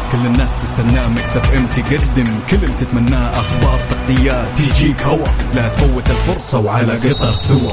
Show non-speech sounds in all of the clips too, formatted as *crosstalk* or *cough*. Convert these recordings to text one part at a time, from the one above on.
مميز كل الناس تستناه. Mix FM تقدم كل اللي تتمناه. أخبار تغطيات تجيك هوا. لا تفوت الفرصة وعلى قطر سوا.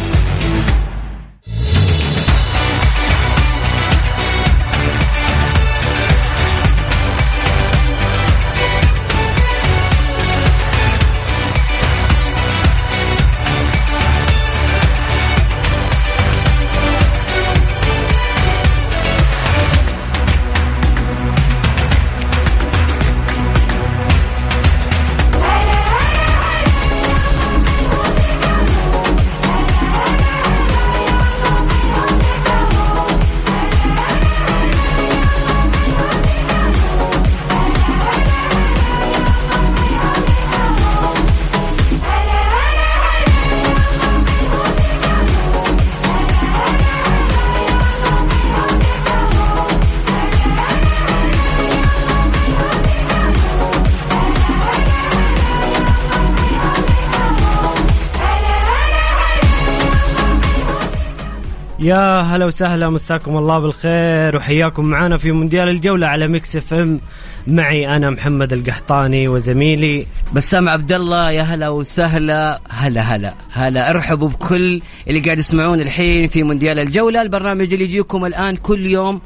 يا هلا وسهلا مساكم الله بالخير وحياكم معنا في مونديال الجولة على Mix FM. معي أنا محمد القحطاني وزميلي. بسام عبد الله يا هلا وسهلا هلا هلا هلا. ارحبوا بكل اللي قاعد يسمعون الحين في مونديال الجولة. البرنامج اللي يجيكم الآن كل يوم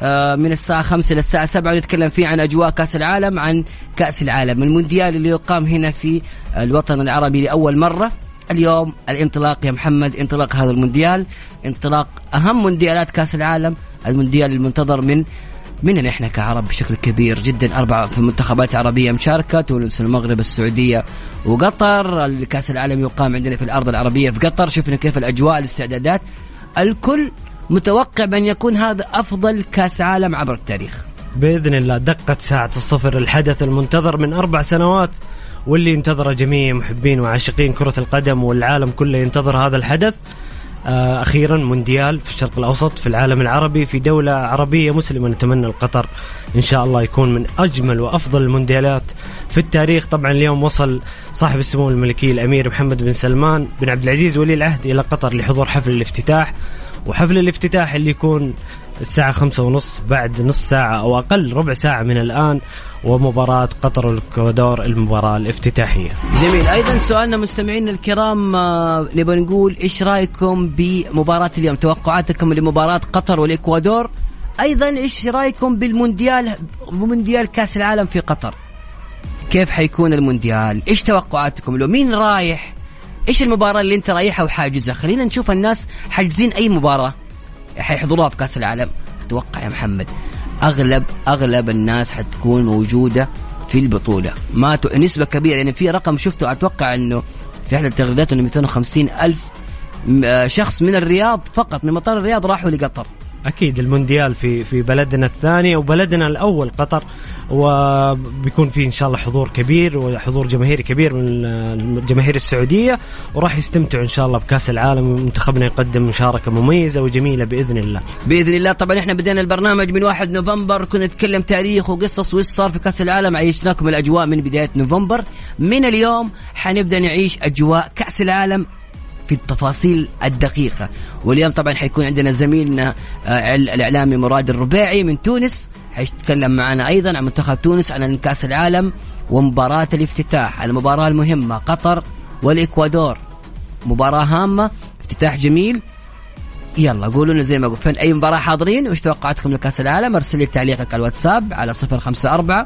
آه، من الساعة 5 للساعة 7 ونتكلم فيه عن أجواء كأس العالم عن كأس العالم. المونديال اللي يقام هنا في الوطن العربي لأول مرة. اليوم الانطلاق يا محمد انطلاق هذا المونديال. انطلاق أهم مونديالات كأس العالم المونديال المنتظر من مننا إحنا كعرب بشكل كبير جدا. أربع في منتخبات عربيه مشاركة تونس المغرب السعودية وقطر. الكأس العالم يقام عندنا في الأرض العربية في قطر. شفنا كيف الأجواء الاستعدادات. الكل متوقع بأن يكون هذا أفضل كأس عالم عبر التاريخ. بإذن الله دقت ساعة الصفر الحدث المنتظر من أربع سنوات واللي ينتظره جميع محبين وعاشقين كرة القدم والعالم كله ينتظر هذا الحدث. آه، أخيرا مونديال في الشرق الأوسط في العالم العربي في دولة عربية مسلمة نتمنى القطر. إن شاء الله يكون من أجمل وأفضل المونديالات في التاريخ. طبعا اليوم وصل صاحب السمو الملكي الأمير محمد بن سلمان بن عبد العزيز ولي العهد إلى قطر لحضور حفل الافتتاح. وحفل الافتتاح اللي يكون الساعة خمسة ونص بعد نص ساعة أو أقل ربع ساعة من الآن ومباراة قطر والإكوادور المباراة الافتتاحية. جميل. أيضا سؤالنا مستمعينا الكرام آه، نبغى نقول إيش رأيكم بمباراة اليوم؟ توقعاتكم لمباراة قطر والإكوادور؟ أيضا إيش رأيكم بالمونديال مونديال كأس العالم في قطر؟ كيف حيكون المونديال؟ إيش توقعاتكم له؟ مين رايح؟ إيش المباراة اللي أنت رايحها وحاجزها؟ خلينا نشوف الناس حاجزين أي مباراة. حيحضروها في كاس العالم. أتوقع يا محمد اغلب أغلب الناس حتكون موجودة في البطولة. ما ت... نسبة كبيرة يعني في رقم شفته أتوقع إنه في إحدى التغريدات إنه 250 ألف آه، شخص من الرياض فقط من مطار الرياض راحوا لقطر. أكيد المونديال في في بلدنا الثاني وبلدنا الأول قطر وبيكون في إن شاء الله حضور كبير وحضور جماهيري كبير من الجماهير السعودية وراح يستمتعوا إن شاء الله بكأس العالم ومنتخبنا يقدم مشاركة مميزة وجميلة بإذن الله. بإذن الله. طبعا إحنا بدينا البرنامج من 1 نوفمبر كنا نتكلم تاريخ وقصص وإيش صار في كأس العالم عيشناكم الأجواء من بداية نوفمبر. من اليوم حنبدأ نعيش أجواء كأس العالم في التفاصيل الدقيقة. واليوم طبعا حيكون عندنا زميلنا آه، الإعلامي مراد الربيعي من تونس. حيتكلم معنا أيضا عن منتخب تونس عن كأس العالم ومباراة الافتتاح. المباراة المهمة قطر والإكوادور. مباراة هامة افتتاح جميل. يلا قولوا لنا زي ما قلت فين أي مباراة حاضرين؟ وش توقعاتكم لكأس العالم؟ أرسل لي تعليقك على الواتساب على 054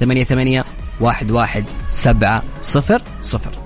88 11 7 0 0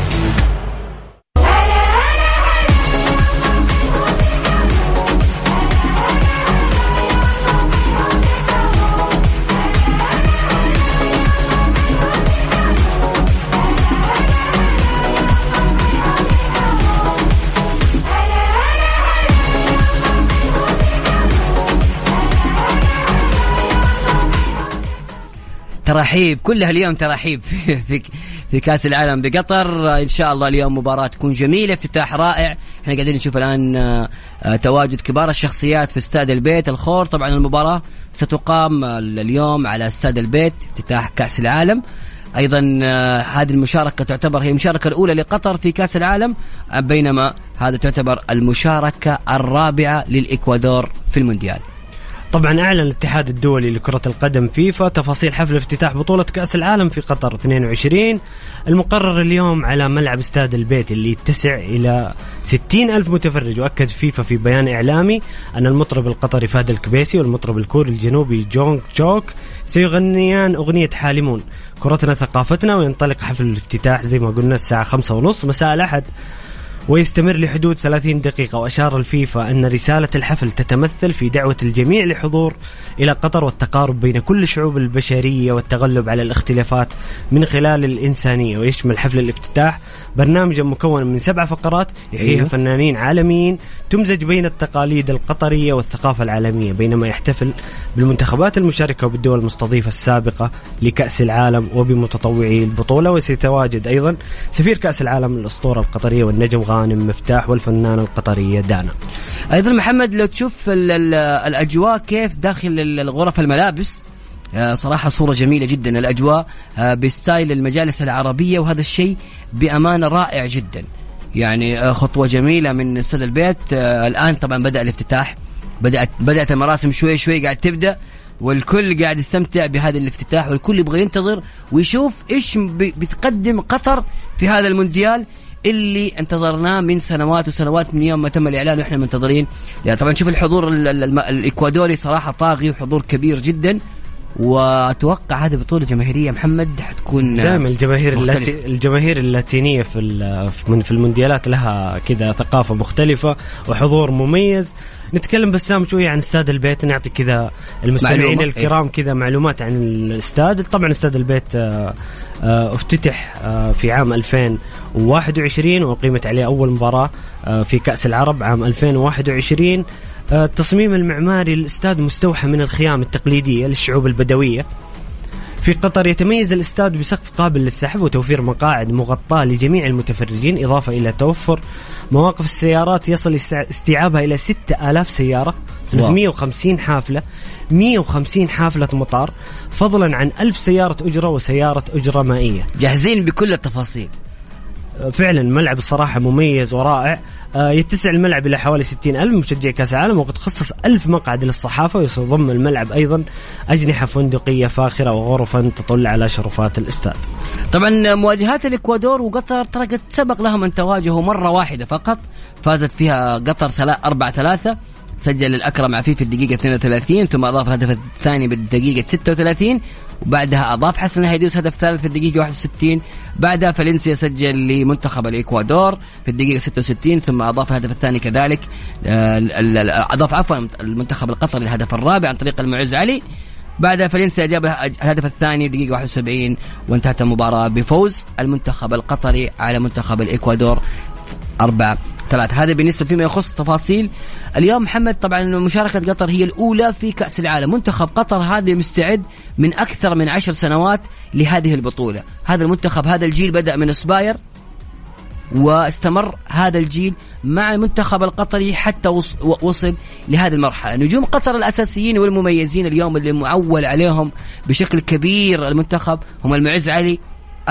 تراحيب كلها اليوم تراحيب *laughs* في, في, كأس العالم بقطر. إن شاء الله اليوم مباراة تكون جميلة افتتاح رائع. إحنا قاعدين نشوف الآن آه، آه، تواجد كبار الشخصيات في استاد البيت. الخور طبعا المباراة ستقام اليوم على استاد البيت افتتاح كأس العالم. أيضا آه، هذه المشاركة تعتبر هي المشاركة الأولى لقطر في كأس العالم بينما هذا تعتبر المشاركة الرابعة للإكوادور في المونديال. طبعا أعلن الاتحاد الدولي لكرة القدم فيفا تفاصيل حفل افتتاح بطولة كأس العالم في قطر 22 المقرر اليوم على ملعب استاد البيت اللي يتسع إلى 60 ألف متفرج. واكد فيفا في بيان إعلامي أن المطرب القطري فهد الكبيسي والمطرب الكوري الجنوبي جونغ كوك سيغنيان أغنية حالمون. كرتنا ثقافتنا وينطلق حفل الافتتاح زي ما قلنا الساعة خمسة ونص مساء الأحد. ويستمر لحدود 30 دقيقة. وأشار الفيفا أن رسالة الحفل تتمثل في دعوة الجميع لحضور إلى قطر والتقارب بين كل الشعوب البشرية والتغلب على الاختلافات من خلال الإنسانية. ويشمل حفل الافتتاح برنامجا مكونا من سبع فقرات يحييها أيوه. فنانين عالميين تمزج بين التقاليد القطرية والثقافة العالمية. بينما يحتفل بالمنتخبات المشاركة وبالدول المستضيفة السابقة لكأس العالم وبمتطوعي البطولة. وسيتواجد أيضا سفير كأس العالم الأسطورة القطرية والنجم غانم مفتاح والفنانة القطرية دانا. أيضا محمد لو تشوف ال ال الأجواء كيف داخل ال- الغرف الملابس آه، صراحة صورة جميلة جدا. الأجواء آه، بستايل المجالس العربية وهذا الشيء بأمانة رائع جدا. يعني آه، خطوة جميلة من استاد البيت. الآن طبعا بدأ الافتتاح. بدأت بدأت المراسم شوي شوي قاعد تبدأ. والكل قاعد يستمتع بهذا الافتتاح والكل يبغى ينتظر ويشوف إيش بتقدم قطر في هذا المونديال. اللي انتظرناه من سنوات وسنوات من يوم ما تم الإعلان وإحنا منتظرين. يعني طبعا شوف الحضور ال- ال- الم- الإكوادوري صراحة طاغي وحضور كبير جدا. وأتوقع هذه بطولة جماهيرية محمد حتكون دائما الجماهير. اللاتي الجماهير اللاتينية في في المونديالات لها كذا ثقافة مختلفة وحضور مميز. نتكلم بسام شوية عن استاد البيت نعطي كذا المستمعين معلومة. الكرام كذا معلومات عن الاستاد. طبعا استاد البيت آه، آه، افتتح آه، في عام 2021 واقيمت عليه أول مباراة في كأس العرب عام 2021 آه، التصميم المعماري للاستاد مستوحى من الخيام التقليدية للشعوب البدوية. في قطر يتميز الاستاد بسقف قابل للسحب وتوفير مقاعد مغطاة لجميع المتفرجين إضافة إلى توفر مواقف السيارات يصل استيعابها إلى 6000 سيارة 350 حافلة 150 حافلة مطار فضلا عن 1000 سيارة أجرة وسيارة أجرة مائية. جاهزين بكل التفاصيل. فعلا الملعب الصراحة مميز ورائع. آه، يتسع الملعب إلى حوالي 60 ألف مشجع كأس العالم وقد خصص ألف مقعد للصحافة ويضم الملعب أيضا أجنحة فندقية فاخرة وغرفا تطل على شرفات الإستاد. طبعا مواجهات الإكوادور وقطر ترى قد سبق لهم أن تواجهوا مرة واحدة فقط. فازت فيها قطر 4 3 سجل الأكرم عفيف في الدقيقه 32 ثم أضاف الهدف الثاني بالدقيقة 36 وبعدها أضاف حسن الهيدوس هدف ثالث في الدقيقة 61 بعدها فالنسيا سجل لمنتخب الإكوادور في الدقيقة 66 ثم أضاف الهدف الثاني كذلك آه، أضاف عفوا المنتخب القطري الهدف الرابع عن طريق المعز علي. بعدها فالنسيا جاب الهدف الثاني دقيقة 71 وانتهت المباراة بفوز المنتخب القطري على منتخب الإكوادور أربعة ثلاثة. هذا بالنسبة فيما يخص تفاصيل اليوم محمد طبعا مشاركة قطر هي الأولى في كأس العالم. منتخب قطر هذا مستعد من أكثر من عشر سنوات لهذه البطولة. هذا المنتخب هذا الجيل بدأ من سباير واستمر هذا الجيل مع المنتخب القطري حتى وصل لهذه المرحلة. نجوم قطر الأساسيين والمميزين اليوم اللي معول عليهم بشكل كبير المنتخب هم المعز علي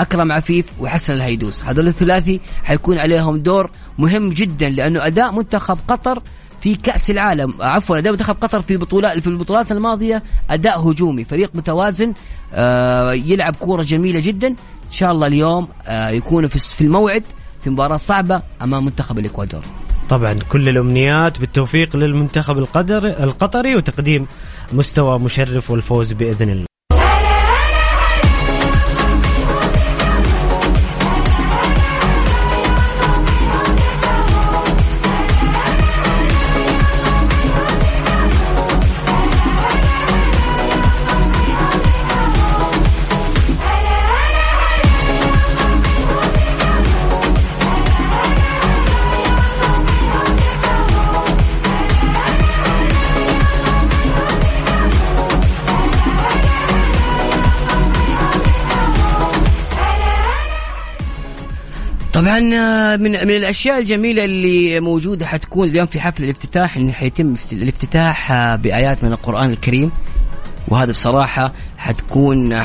أكرم عفيف وحسن الهيدوس. هذول الثلاثي حيكون عليهم دور مهم جدا لأنه أداء منتخب قطر في كأس العالم. عفوا أداء منتخب قطر في بطولات في البطولات الماضية أداء هجومي. فريق متوازن آه، يلعب كورة جميلة جدا. إن شاء الله اليوم آه، يكونوا في الموعد في مباراة صعبة أمام منتخب الإكوادور. طبعا كل الأمنيات بالتوفيق للمنتخب القدر القطري وتقديم مستوى مشرف والفوز بإذن الله. طبعا من من الأشياء الجميلة اللي موجودة حتكون اليوم في حفل الافتتاح انه حيتم افت- الافتتاح بآيات من القرآن الكريم. وهذا بصراحة حتكون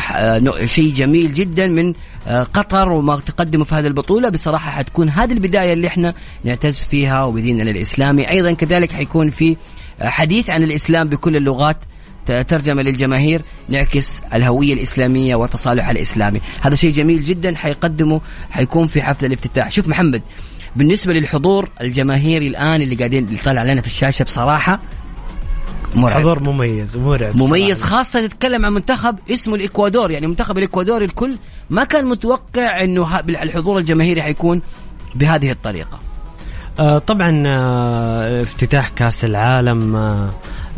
شيء جميل جدا من آه، قطر وما تقدمه في هذه البطولة. بصراحة حتكون هذه البداية اللي إحنا نعتز فيها وبديننا الإسلامي. أيضا كذلك حيكون في آه، حديث عن الإسلام بكل اللغات. ت- ترجمة للجماهير نعكس الهوية الإسلامية والتصالح الإسلامي. هذا شيء جميل جدا حيقدمه حيكون في حفل الافتتاح. شوف محمد بالنسبة للحضور الجماهيري الآن اللي قاعدين اللي طالع لنا في الشاشة بصراحة مرعب. حضور مميز ومرعب مميز صراحة. خاصة تتكلم عن منتخب اسمه الإكوادور. يعني منتخب الإكوادور الكل ما كان متوقع أنه ه- الحضور الجماهيري حيكون بهذه الطريقة. آه، طبعا آه، افتتاح كأس العالم آه،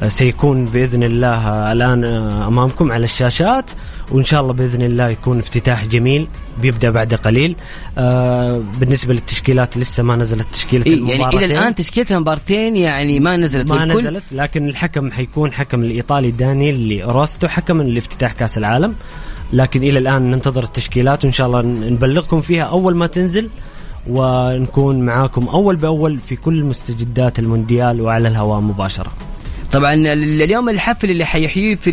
سيكون بإذن الله الآن أمامكم على الشاشات وإن شاء الله بإذن الله يكون افتتاح جميل بيبدأ بعد قليل. آه، بالنسبة للتشكيلات لسه ما نزلت تشكيلة إيه يعني المباراتين. إلى الآن تشكيلة المبارتين يعني ما نزلت ما والكل نزلت لكن الحكم حيكون حكم الإيطالي دانييلي روستو حكما لافتتاح كأس العالم. لكن إلى الآن ننتظر التشكيلات وإن شاء الله نبلغكم فيها أول ما تنزل ونكون معاكم أول بأول في كل مستجدات المونديال وعلى الهواء مباشرة. طبعا ال- اليوم الحفل اللي حيحييه في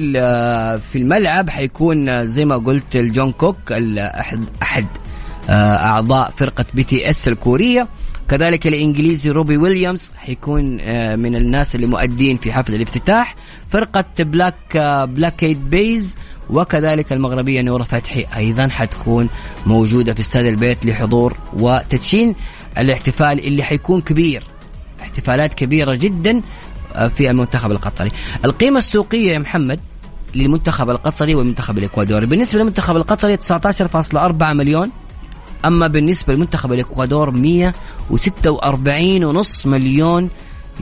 في الملعب حيكون زي ما قلت الجون كوك احد أحد آه، أعضاء فرقة BTS الكورية. كذلك الإنجليزي روبي ويليامز حيكون آه، من الناس اللي مؤدين في حفل الافتتاح. فرقة Black آه، Black Eyed Peas وكذلك المغربية نورة فتحي أيضا حتكون موجودة في استاد البيت لحضور وتدشين. الاحتفال اللي حيكون كبير احتفالات كبيرة جدا. في المنتخب القطري. القيمة السوقية يا محمد للمنتخب القطري والمنتخب الإكوادوري. بالنسبة للمنتخب القطري 19.4 مليون. أما بالنسبة للمنتخب الإكوادور 146.5 مليون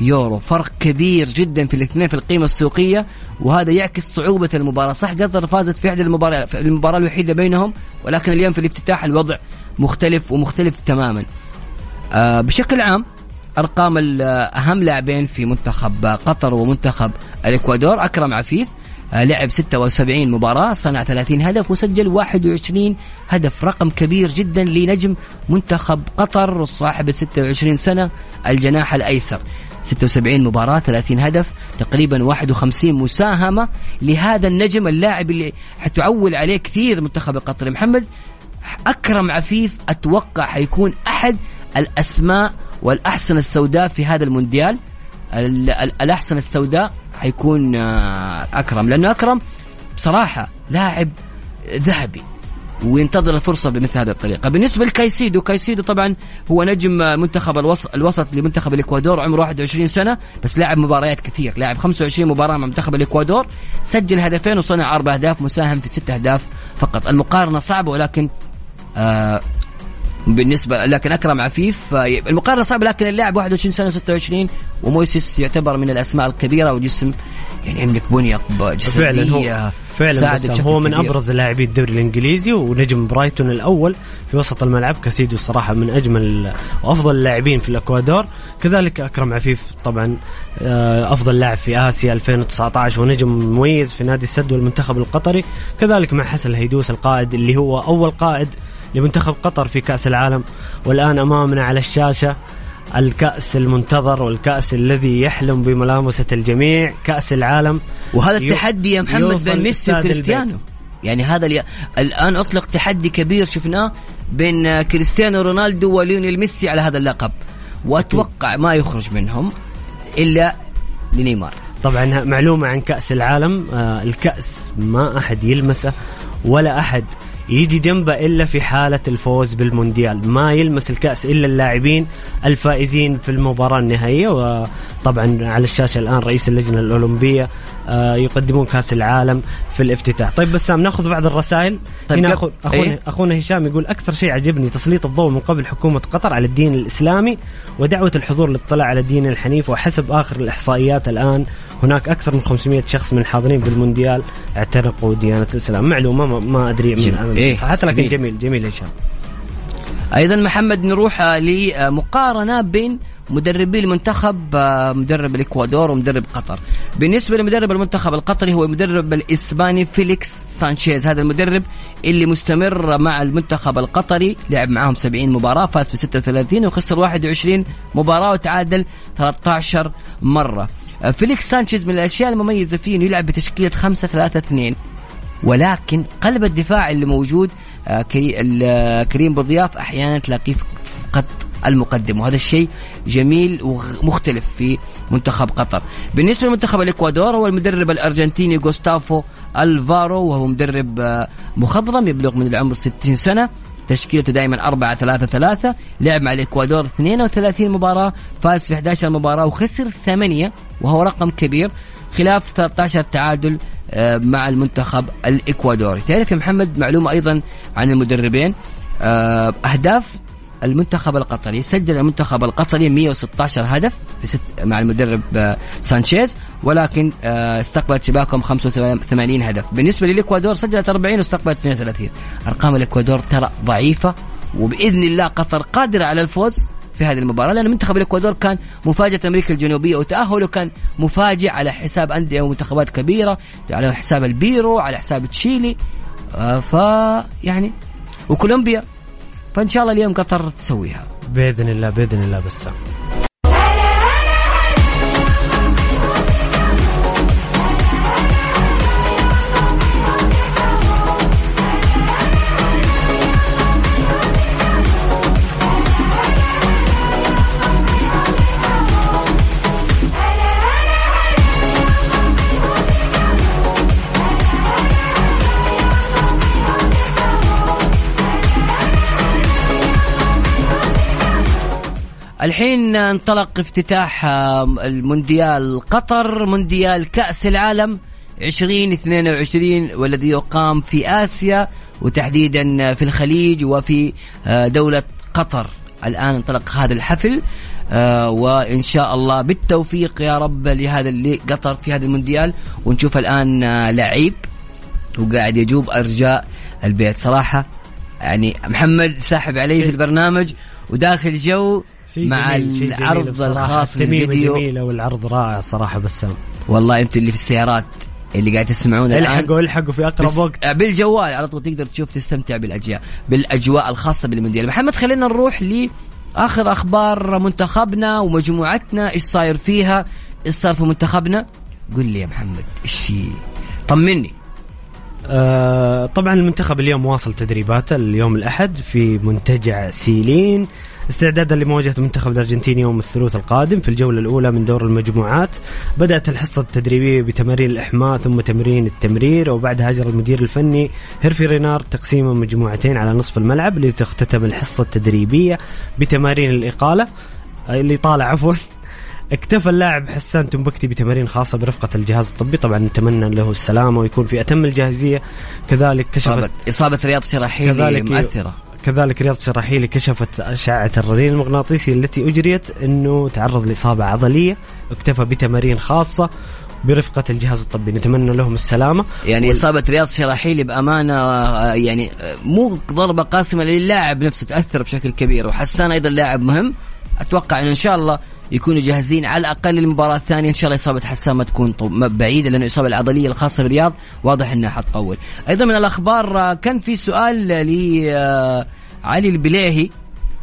يورو. فرق كبير جدا في الاثنين في القيمة السوقية وهذا يعكس صعوبة المباراة. صح قطر فازت في إحدى المباراة في المباراة الوحيدة بينهم ولكن اليوم في الافتتاح الوضع مختلف ومختلف تماما. آه، بشكل عام أرقام أهم لاعبين في منتخب قطر ومنتخب الإكوادور. أكرم عفيف آه، لعب 76 مباراة صنع 30 هدف وسجل 21 هدف. رقم كبير جدا لنجم منتخب قطر صاحب ال 26 سنة الجناح الأيسر. 76 مباراة 30 هدف تقريبا 51 مساهمة. لهذا النجم اللاعب اللي حتعول عليه كثير منتخب القطري محمد أكرم عفيف أتوقع حيكون أحد الأسماء والأحسن السوداء في هذا المونديال. ال- ال- الأحسن السوداء حيكون آه، أكرم. لأنه أكرم بصراحة لاعب ذهبي وينتظر الفرصة بمثل هذه الطريقة. بالنسبة لكايسيدو كايسيدو طبعا هو نجم منتخب الوسط, الوسط لمنتخب الإكوادور عمره 21 سنة بس لاعب مباريات كثير. لاعب 25 مباراة مع منتخب الإكوادور. سجل هدفين وصنع أربع أهداف مساهم في ست أهداف فقط. المقارنة صعبة ولكن آه بالنسبة لكن أكرم عفيف آه، المقارنة صعبة لكن اللاعب 21 سنة 26 ومويسيس يعتبر من الأسماء الكبيرة وجسم يعني يملك بنيه جسدية فعلا هو فعلا هو من كبير. أبرز لاعبي الدوري الإنجليزي ونجم برايتون الأول في وسط الملعب كاسيدو الصراحة من أجمل وأفضل اللاعبين في الإكوادور كذلك أكرم عفيف طبعا آه، أفضل لاعب في آسيا 2019 ونجم مميز في نادي السد والمنتخب القطري كذلك مع حسن الهيدوس القائد اللي هو أول قائد لمنتخب قطر في كأس العالم والآن أمامنا على الشاشة الكأس المنتظر والكأس الذي يحلم بملامسة الجميع كأس العالم. وهذا التحدي يا محمد بين ميسي وكريستيانو. يعني هذا اللي الآن أطلق تحدي كبير شفناه بين كريستيانو رونالدو وليونيل ميسي على هذا اللقب. وأتوقع ما يخرج منهم إلا لنيمار. طبعا معلومة عن كأس العالم آه الكأس ما أحد يلمسه ولا أحد يجي جنبه إلا في حالة الفوز بالمونديال. ما يلمس الكأس إلا اللاعبين الفائزين في المباراة النهائية. وطبعا على الشاشة الآن رئيس اللجنة الأولمبية آه، يقدمون كأس العالم في الافتتاح. طيب بسام نأخذ بعض الرسائل. طيب هنا أخو اخونا إيه؟ أخونا هشام يقول أكثر شيء عجبني تسليط الضوء من قبل حكومة قطر على الدين الإسلامي ودعوة الحضور للاطلاع على الدين الحنيف وحسب آخر الإحصائيات الآن هناك أكثر من 500 شخص من الحاضرين بالمونديال اعتنقوا ديانة الإسلام. معلومة ما, ما جميل. من إيه، صحتها لكن جميل. جميل جميل هشام أيضا محمد نروح آه، لمقارنة بين مدربي المنتخب آه، مدرب الإكوادور ومدرب قطر. بالنسبة لمدرب المنتخب القطري هو المدرب الإسباني فيليكس سانشيز. هذا المدرب اللي مستمر مع المنتخب القطري لعب معاهم 70 مباراة فاز ب 36 وخسر 21 مباراة وتعادل 13 مرة. فيليكس سانشيز من الأشياء المميزة فيه إنه يلعب بتشكيلة 5 3 2 ولكن قلب الدفاع اللي موجود آه، آه، كريم بوضياف أحيانا تلاقيه قد المقدم وهذا الشيء جميل ومختلف في منتخب قطر. بالنسبة لمنتخب الإكوادور هو المدرب الأرجنتيني جوستافو ألفارو وهو مدرب آه، مخضرم يبلغ من العمر 60 سنة. تشكيلته دائما 4 3 3 لعب مع الإكوادور 32 مباراة فاز في 11 مباراة وخسر 8 وهو رقم كبير. خلاف 13 تعادل آه، مع المنتخب الإكوادوري. تعرف يا محمد معلومة أيضا عن المدربين؟ آه، أهداف المنتخب القطري سجل المنتخب القطري 116 هدف في ست مع المدرب آه، سانشيز ولكن آه، استقبلت شباكهم 85 هدف. بالنسبة للإكوادور سجلت 40 واستقبلت 32 أرقام الإكوادور ترى ضعيفة وبإذن الله قطر قادره على الفوز في هذه المباراة لأن منتخب الإكوادور كان مفاجأة أمريكا الجنوبية وتأهله كان مفاجئ على حساب أندية ومنتخبات كبيرة على حساب البيرو على حساب تشيلي. آه، ف يعني وكولومبيا. فإن شاء الله اليوم قطر تسويها. بإذن الله بإذن الله بسام الحين انطلق افتتاح المونديال قطر مونديال كأس العالم 2022 والذي يقام في آسيا وتحديدا في الخليج وفي آه، دولة قطر. الآن انطلق هذا الحفل آه، وإن شاء الله بالتوفيق يا رب لهذا اللي قطر في هذا المونديال. ونشوف الآن آه، لعيب وقاعد يجوب أرجاء البيت. صراحة يعني محمد ساحب علي في البرنامج وداخل جو مع جميل العرض. الخاص للفيديو جميلة والعرض رائع صراحة بسام والله أنتم اللي في السيارات اللي قاعد تسمعون الحقوا الحقوا في أقرب بس- وقت. بالجوال على طول تقدر تشوف تستمتع بالاجواء بالأجواء الخاصة بالمونديال. محمد خلينا نروح لاخر أخبار منتخبنا ومجموعتنا. إيش صاير فيها؟ إيش صار في منتخبنا؟ قل لي يا محمد إيش في؟ طمني. آه طبعا المنتخب اليوم واصل تدريباته اليوم الأحد في منتجع سيلين. استعدادا لمواجهة المنتخب الأرجنتيني يوم الثلاثاء القادم في الجولة الأولى من دور المجموعات. بدأت الحصة التدريبية بتمارين الإحماء ثم تمرين التمرير وبعدها أجرى المدير الفني هيرفي رينار تقسيم مجموعتين على نصف الملعب لتختتم الحصة التدريبية بتمارين الإقالة. آه، الإطالة عفوا. اكتفى اللاعب حسان تنبكتي بتمارين خاصة برفقة الجهاز الطبي. طبعا نتمنى له السلامة ويكون في أتم الجاهزية. كذلك كشفت إصابة رياض شراحيلي كذلك مؤثرة. كذلك رياض شراحيلي كشفت أشعة الرنين المغناطيسي التي أجريت أنه تعرض لإصابة عضلية اكتفى بتمارين خاصة برفقة الجهاز الطبي. نتمنى لهم السلامة. يعني وال- إصابة رياض شراحيلي بأمانة آه، يعني آه، مو ضربة قاسمة للاعب نفسه تأثر بشكل كبير. وحسان أيضا لاعب مهم. أتوقع انه إن شاء الله يكونوا جاهزين على الأقل للمباراة الثانية. إن شاء الله إصابة حسان ما تكون بعيدة لأنه الإصابة العضلية الخاصة برياض واضح إنها حتطول. أيضا من الأخبار آه، كان في سؤال لعلي البليهي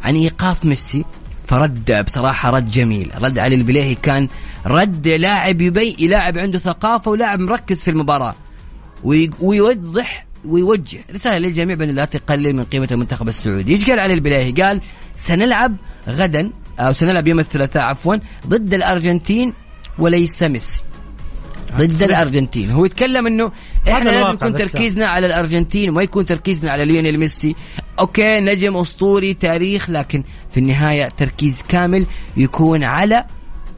عن إيقاف ميسي. فرد بصراحة رد جميل. رد علي البليهي كان رد لاعب يبي لاعب عنده ثقافة ولاعب مركز في المباراة. وي- ويوضح ويوجه رسالة للجميع بأن لا تقلل من قيمة المنتخب السعودي. إيش قال علي البلاهي قال سنلعب غدا أو سنلعب يوم الثلاثاء عفوا ضد الأرجنتين وليس ميسي. ضد. الأرجنتين. هو يتكلم إنه إحنا لازم يكون. تركيزنا على الأرجنتين وما يكون تركيزنا على ليونيل ميسي. okay نجم أسطوري تاريخ لكن في النهاية تركيز كامل يكون على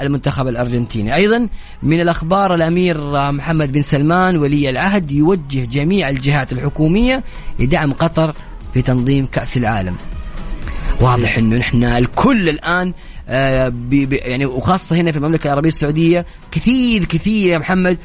المنتخب الأرجنتيني. أيضا من الأخبار الأمير محمد بن سلمان ولي العهد يوجه جميع الجهات الحكومية لدعم قطر في تنظيم كأس العالم. واضح إنه نحن الكل الآن آه، يعني وخاصة هنا في المملكة العربية السعودية كثير كثير يا محمد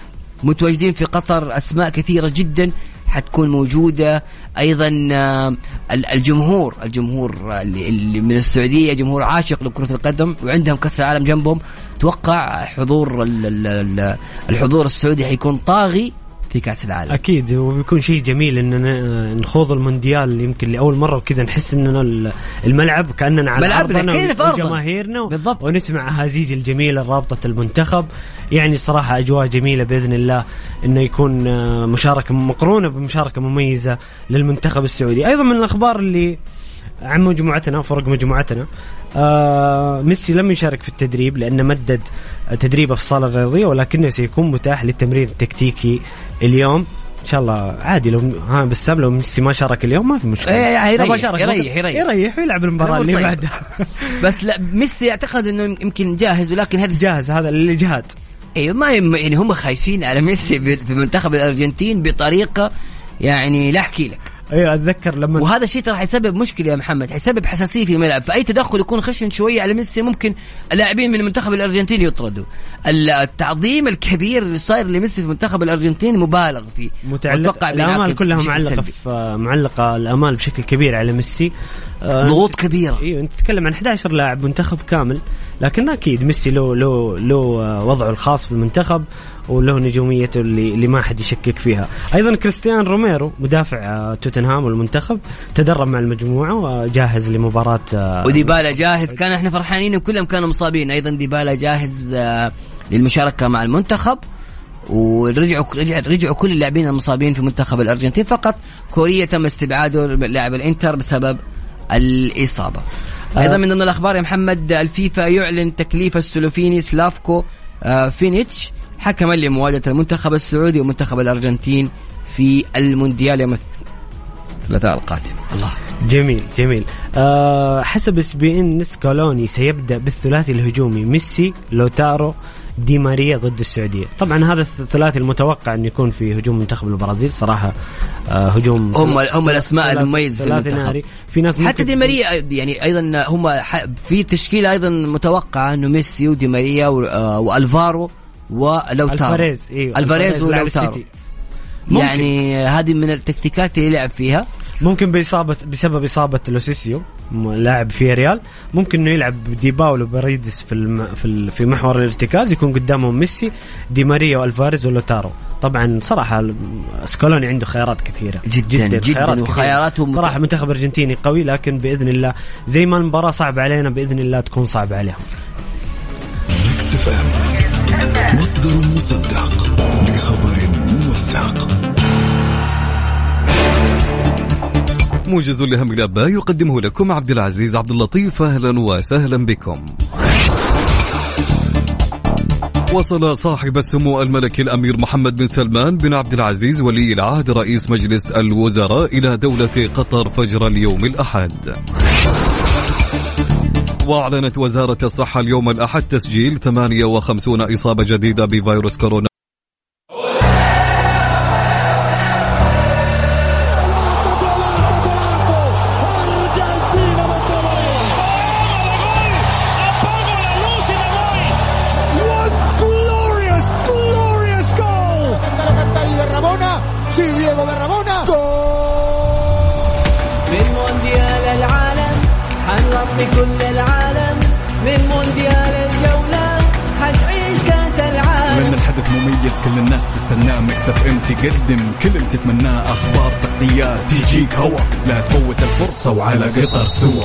متواجدين في قطر أسماء كثيرة جدا حتكون موجودة. أيضا آه، ال- الجمهور الجمهور اللي من السعودية جمهور عاشق لكرة القدم وعندهم كأس العالم جنبهم. توقع حضور ال- ال- ال- الحضور السعودي حيكون طاغي. في كأس العالم. أكيد. وبيكون شيء جميل إننا نخوض المونديال يمكن لأول مرة وكذا نحس إننا ال- الملعب كأننا على ملعبنا، أرضنا. وجماهيرنا. بالضبط. ونسمع هزيج الجميلة رابطه المنتخب. يعني صراحة أجواء جميلة بإذن الله إنه يكون آه، مشاركة مقرونة بمشاركة مميزة للمنتخب السعودي. أيضا من الأخبار اللي عن مجموعتنا فرق مجموعتنا. آه ميسي لم يشارك في التدريب لأنه مدد تدريبه في الصالة الرياضية ولكنه سيكون متاح للتمرين التكتيكي اليوم. إن شاء الله عادي لو ها بسام لو ميسي ما شارك اليوم ما في مشكلة. إيه، يريح- لو ما شارك يريح- ممكن- يريح. يريح ويلعب المباراة اللي طيب. بعدها. *laughs* بس لا ميسي أعتقد إنه يمكن جاهز ولكن هذا جاهز هذا للاجهاد أيوه ما يم- يعني هم خايفين على ميسي في في منتخب الأرجنتين بطريقة يعني لا أحكي لك. أيوه أتذكر لما وهذا الشيء ترى حيسبب مشكلة يا محمد حيسبب حساسية في الملعب. فأي تدخل يكون خشن شوية على ميسي ممكن اللاعبين من المنتخب الأرجنتيني يطردوا. التعظيم الكبير اللي صاير لميسي في المنتخب الأرجنتيني مبالغ فيه. متعلق الأمال كلها معلقة. في معلقة الأمال بشكل كبير على ميسي. آه، ضغوط كبيرة. أيوه أنت تتكلم عن 11 لاعب منتخب كامل لكن أكيد ميسي له له له وضعه الخاص في المنتخب وله نجوميته اللي, اللي ما حد يشكك فيها. أيضا كريستيان روميرو مدافع آه، توتنهام والمنتخب تدرب مع المجموعة وجاهز لمباراة آه، وديبالا جاهز. كان إحنا فرحانين كلهم كانوا مصابين. أيضا ديبالا جاهز آه، للمشاركة مع المنتخب. ورجعوا رجع رجعوا كل اللاعبين المصابين في منتخب الأرجنتين. فقط كوريا تم استبعاده لاعب الإنتر بسبب الإصابة. أيضا من ضمن الأخبار يا محمد الفيفا يعلن تكليف السلوفيني سلافكو آه، فينيتش. حكما لمواجهة المنتخب السعودي ومنتخب الأرجنتين في المونديال يوم الثلاثاء القادم. الله. جميل جميل. أه حسب ESPN سكالوني سيبدأ بالثلاثي الهجومي ميسي لوتارو دي ماريا ضد السعودية. طبعا هذا الثلاثي المتوقع انه يكون في هجوم منتخب البرازيل. صراحة أه هجوم هم هم الأسماء المميزة في المنتخب. ناري في ناس حتى دي ماريا يعني أيضا هم في تشكيلة أيضا متوقعة إنه ميسي ودي ماريا و- والفارو ولوتارو. الفاريز إيوه الفاريز السيتي. ممكن. يعني هذه من التكتيكات اللي لعب فيها. ممكن بإصابة بسبب إصابة لو سيلسو لاعب فياريال. ممكن إنه يلعب دي باول وباريديس في الم... في, ال... في محور الارتكاز يكون قدامهم ميسي دي ماريا والفاريز ولاوتارو. طبعا صراحة ال- سكولوني عنده خيارات كثيرة. جداً، جداً، كثيرة. وخياراته مت- صراحة منتخب أرجنتيني قوي لكن بإذن الله زي ما المباراة صعبة علينا بإذن الله تكون صعبة عليهم. مصدر مصدق لخبر موثق موجز لهم الاباء يقدمه لكم عبد العزيز عبد اللطيف أهلا وسهلا بكم. وصل صاحب السمو الملكي الأمير محمد بن سلمان بن عبد العزيز ولي العهد رئيس مجلس الوزراء إلى دولة قطر فجر اليوم الأحد. واعلنت وزارة الصحة اليوم الأحد تسجيل 58 إصابة جديدة بفيروس كورونا. مميز كل الناس تستناه. Mix FM تقدم كل اللي تتمناه. أخبار تغطيات تجيك هوا. لا تفوت الفرصة وعلى قطر سوا.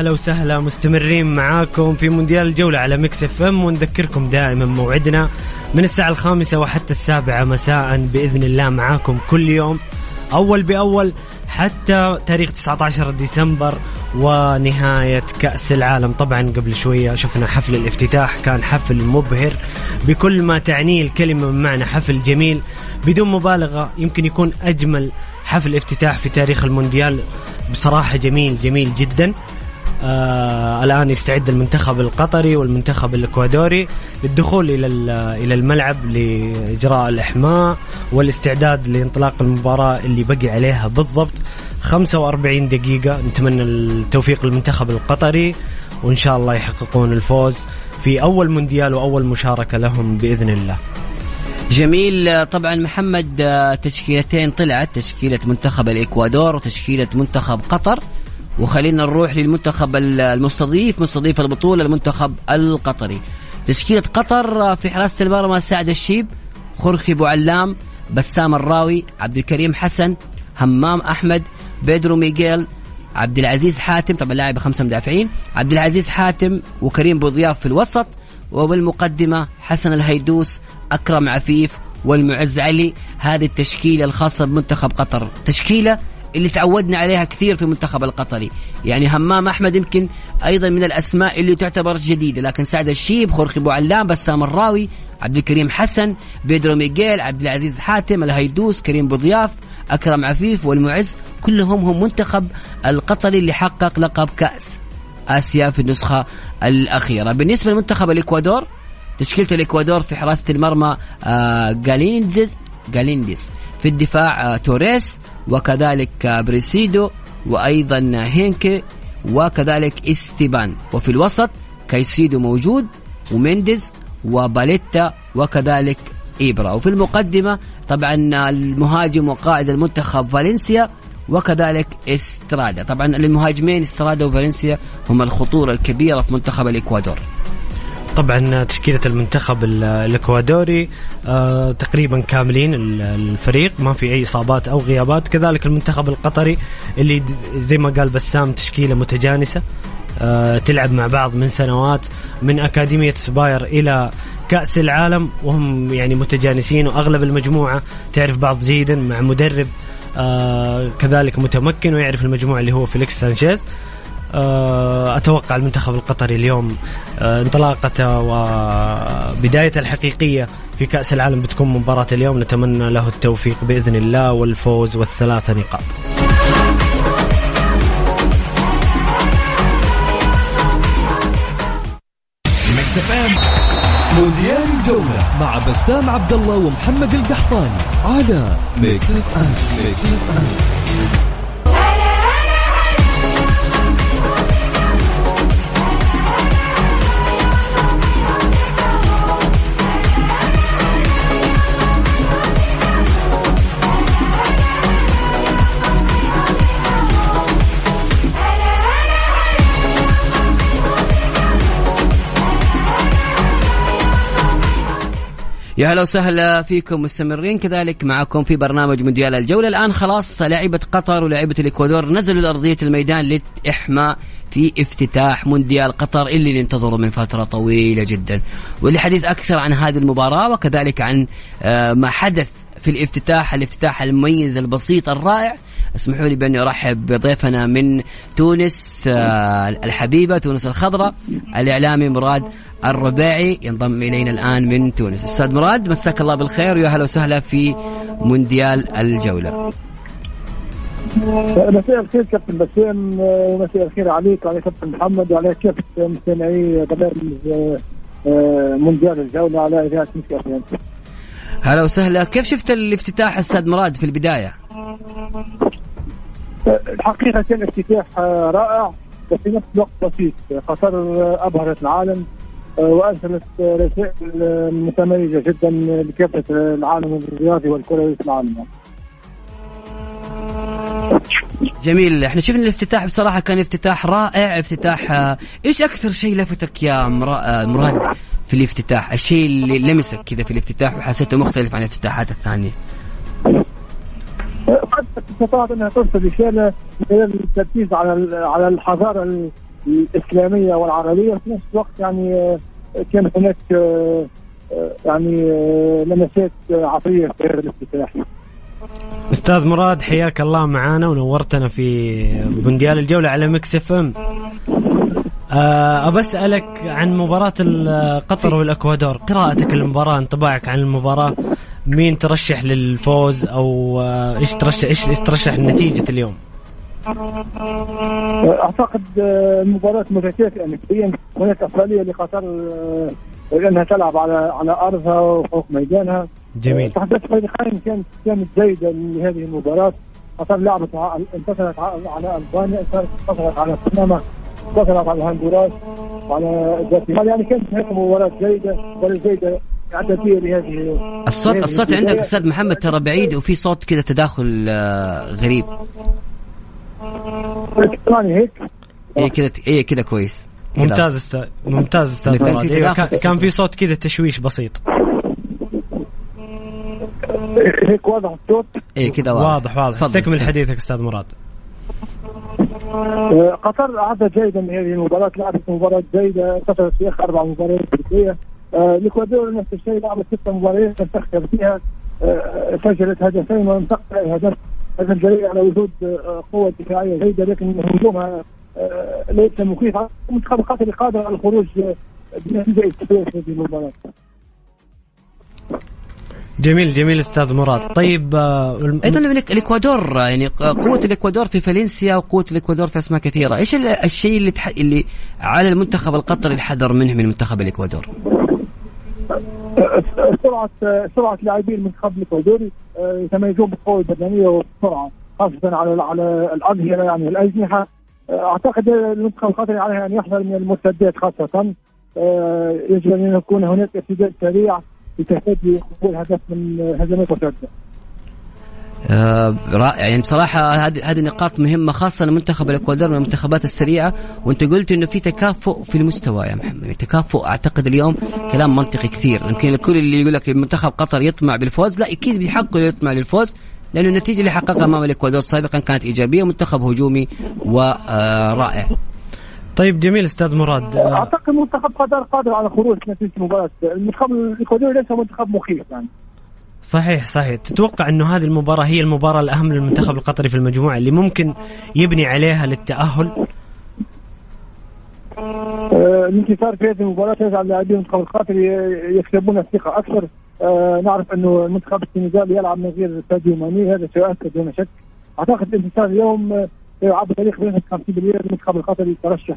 هلا وسهلا مستمرين معاكم في مونديال الجولة على Mix FM. ونذكركم دائما موعدنا من الساعة الخامسة وحتى السابعة مساء بإذن الله معاكم كل يوم أول بأول حتى تاريخ 19 ديسمبر ونهاية كأس العالم. طبعا قبل شوية شفنا حفل الافتتاح كان حفل مبهر بكل ما تعنيه الكلمة من معنى حفل جميل بدون مبالغة يمكن يكون أجمل حفل افتتاح في تاريخ المونديال. بصراحة جميل جميل جدا. آه الآن يستعد المنتخب القطري والمنتخب الإكوادوري للدخول إلى إلى الملعب لإجراء الإحماء والاستعداد لانطلاق المباراة اللي بقي عليها بالضبط 45 دقيقة. نتمنى التوفيق للمنتخب القطري وإن شاء الله يحققون الفوز في أول مونديال وأول مشاركة لهم بإذن الله. جميل. طبعا محمد آه، تشكيلتين طلعت تشكيلة منتخب الإكوادور وتشكيلة منتخب قطر. وخلينا نروح للمنتخب المستضيف مستضيف البطولة المنتخب القطري. تشكيلة قطر في حراسة المرمى سعد الشيب خوخي بوعلام بسام الراوي عبد الكريم حسن همام أحمد بيدرو ميغيل عبد العزيز حاتم طبعا لاعب خمسة مدافعين عبد العزيز حاتم وكريم بوضياف في الوسط وبالمقدمة حسن الهيدوس أكرم عفيف والمعز علي. هذه التشكيلة الخاصة بمنتخب قطر. تشكيلة اللي تعودنا عليها كثير في المنتخب القطري. يعني همام أحمد يمكن أيضا من الأسماء اللي تعتبر جديدة. لكن سعد الشيب خوخي بوعلام بسام الراوي عبد الكريم حسن بيدرو ميغيل عبد العزيز حاتم الهيدوس كريم بوضياف أكرم عفيف والمعز كلهم هم منتخب القطري اللي حقق لقب كأس آسيا في النسخة الأخيرة. بالنسبة لمنتخب الإكوادور تشكيلة الإكوادور في حراسة المرمى آه جاليندز جالينديز. في الدفاع آه توريس وكذلك بريسيادو وأيضا هينكابي وكذلك إستوبينيان. وفي الوسط كايسيدو موجود ومينديز وبلاتا وكذلك إيبارا وفي المقدمة طبعا المهاجم وقائد المنتخب فالنسيا وكذلك إسترادا. طبعا المهاجمين إسترادا وفالنسيا هم الخطورة الكبيرة في منتخب الإكوادور. طبعا تشكيلة المنتخب ال- الإكوادوري آه تقريبا كاملين ال- الفريق ما في أي إصابات أو غيابات. كذلك المنتخب القطري اللي زي ما قال بسام تشكيلة متجانسة آه تلعب مع بعض من سنوات من أكاديمية سباير إلى كأس العالم. وهم يعني متجانسين وأغلب المجموعة تعرف بعض جيدا مع مدرب آه كذلك متمكن ويعرف المجموعة اللي هو فيليكس سانشيز. آه، أتوقع المنتخب القطري اليوم آه، انطلاقته وبدايته الحقيقية في كأس العالم بتكون مباراة اليوم. نتمنى له التوفيق بإذن الله والفوز والثلاثه نقاط. مونديال الجولة مع بسام عبد الله ومحمد القحطاني على Mix FM Mix FM يا هلا وسهلا فيكم مستمرين كذلك معكم في برنامج مونديال الجولة. الآن خلاص لاعبة قطر ولاعبة الإكوادور. نزلوا لأرضية الميدان للإحماء في افتتاح مونديال قطر اللي ننتظره من فترة طويلة جدا. والحديث أكثر عن هذه المباراة وكذلك عن آه، ما حدث في الافتتاح الافتتاح المميز البسيط الرائع. اسمحوا لي بأني أرحب بضيفنا من تونس آه، الحبيبة تونس الخضراء الإعلامي مراد الرباعي ينضم إلينا الآن من تونس. أستاذ مراد مساك الله بالخير ويا هلا وسهلا في مونديال الجولة. مساء الخير كابتن بسام ومساء الخير عليك وعلى كابتن محمد وعلى كافة مستمعي برنامج مونديال الجولة على إف إم. هلا وسهلا. كيف شفت الافتتاح أستاذ مراد في البداية؟ الحقيقة كان افتتاح آه، رائع وفي نفس الوقت بسيط. قطر أبهرت العالم آه، وأرسلت آه، رسائل متميزة جدا لكافة العالم الرياضي والكروي في العالم جميل. إحنا شفنا الافتتاح بصراحة كان افتتاح رائع افتتاح آه، إيش أكثر شيء لفتك يا آه، مراد في الافتتاح؟ الشيء اللي لمسك كذا في الافتتاح وحسيته مختلف عن الافتتاحات الثانية؟ قد استطاعت أنها ترسل رساله من التركيز على على الحضارة ال- الإسلامية والعربية. في نفس الوقت يعني آه، كانت هناك يعني لمسات قطرية في هذا الافتتاح. أستاذ مراد حياك الله معانا ونورتنا في مونديال الجولة على Mix FM. آه، أسألك عن مباراة ال- قطر والأكوادور. قراءتك للمباراة انطباعك عن المباراة. مين ترشح للفوز أو آه، إيش ترشح إيش إيش ترشح نتيجه اليوم؟ أعتقد آه، المباراه متكافئه نسبيا هناك افضليه لقطر آه، لأنها تلعب على على أرضها وفوق ميدانها. جميل. تحدث فريقين كانت كانت جيده لهذه المباراة. قطر لعبت انتصرت على ألبانيا انتصرت على بنما انتصرت على هندوراس وعلى جواتيمالا يعني كانت هناك مباراة جيدة مباراة جيدة الصوت لهذه الصوت. عندك أستاذ محمد ترى بعيد وفي صوت كذا تداخل آه، غريب. ثاني هيك؟ إيه كذا إيه كذا كويس. ممتاز أستاذ ممتاز أستاذ كان في مراد أيوة، كان- في كان الصوت. في صوت كذا تشويش بسيط. هيك واضح الصوت؟ إيه كذا واضح. واضح تفضل استكمل أستاذ. حديثك أستاذ مراد. آه، قطر أعدت جيدا لهذه المباراة لعبت مباراة جيدة انتصرت في آخر أربع مباريات ودية آه، الإكوادور نفس الشيء لعبت ست مباريات لم تخسر فيها. آه، سجلت هدفين ولم تقطع هدف هذا دليل على وجود آه، قوة دفاعية جيدة لكن هجومها ليس مخيف منتخب قطر قادر على الخروج آه، بنتيجة إيجابية في هذه المباراة. جميل جميل أستاذ مراد. طيب آه، الم- أيضا من الإكوادور يعني قوة الإكوادور في فالنسيا وقوة الإكوادور في أسماء كثيرة، إيش ال- الشيء اللي تح... اللي على المنتخب القطري الحذر منه من منتخب الإكوادور؟ آه، سرعة آه، سرعة لاعبي المنتخب الإكوادوري آه، يتميزون بالقوة البدنية والسرعة خاصة على على الأظهرة يعني الأجنحة. أعتقد المنتخب القطري عليه أن يحذر من المرتدات خاصة. آه، يجب أن يكون هناك ارتداد سريع لتفادي قبول هدف من هجمات مرتدة آه رائع يعني بصراحة هذه هذه نقاط مهمة خاصة منتخب الإكوادور من المنتخبات السريعة. وأنت قلت إنه في تكافؤ في المستوى يا محمد. يعني تكافؤ أعتقد اليوم كلام منطقي كثير. يمكن الكل اللي يقول لك منتخب قطر يطمع بالفوز لا أكيد بيحقق يطمع للفوز. لأنه النتيجة اللي حققها أمام الإكوادور سابقا كانت إيجابية ومنتخب هجومي ورائع. طيب جميل أستاذ مراد. أعتقد منتخب قطر قادر على خروج نتيجة المباراة المنتخب الإكوادوري ليس منتخب مخيف يعني. صحيح صحيح. تتوقع إنه هذه المباراة هي المباراة الأهم للمنتخب القطري في المجموعة اللي ممكن يبني عليها للتأهل؟ الانتصار في هذه المباراة يجعل لاعبي المنتخب القطري يكسبون الثقة أكثر. آه، نعرف أنه المنتخب السنغالي يلعب من غير ساديو ماني هذا سيؤثر دون شك. أعتقد الانتصار اليوم آه، يلعب تاريخ بنسبة 50% المنتخب القطري يترشح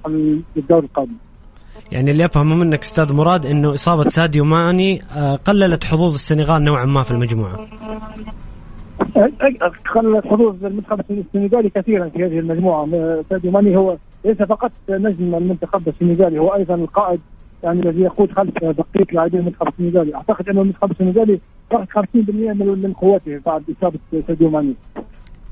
للدور القادم. يعني اللي افهمه منك أستاذ مراد أنه إصابة ساديو ماني آه، قللت حظوظ السنغال نوعا ما في المجموعة. خلت حظوظ المنتخب السنغالي كثيرا في هذه المجموعة. آه، ساديو ماني هو ليس فقط نجم المنتخب السنغالي هو أيضا القائد يعني الذي يقود خلف بقية لاعبي المنتخب السنغالي. أعتقد أن المنتخب السنغالي فقط 50% من قوته بعد إصابة ساديو ماني.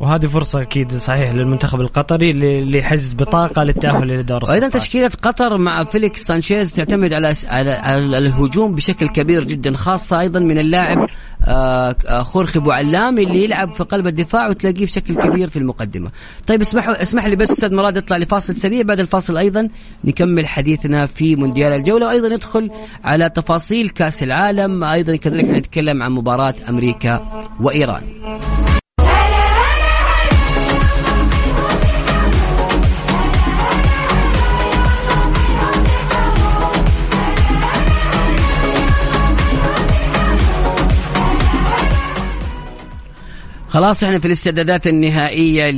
وهذه فرصة أكيد صحيح للمنتخب القطري ل- لحجز بطاقة للتأهل إلى دور وأيضا 16. تشكيلة قطر مع فيليكس سانشيز تعتمد على على, على الهجوم بشكل كبير جدا خاصة أيضا من اللاعب آه، آه، خورخي بوعلام اللي يلعب في قلب الدفاع وتلاقيه بشكل كبير في المقدمة. طيب اسمحوا اسمح لي بس أستاذ مراد اطلع لفاصل سريع بعد الفاصل أيضا نكمل حديثنا في مونديال الجولة وأيضا ندخل على تفاصيل كأس العالم أيضا كذلك نتكلم عن مباراة أمريكا وإيران. خلاص إحنا في الاستعدادات النهائية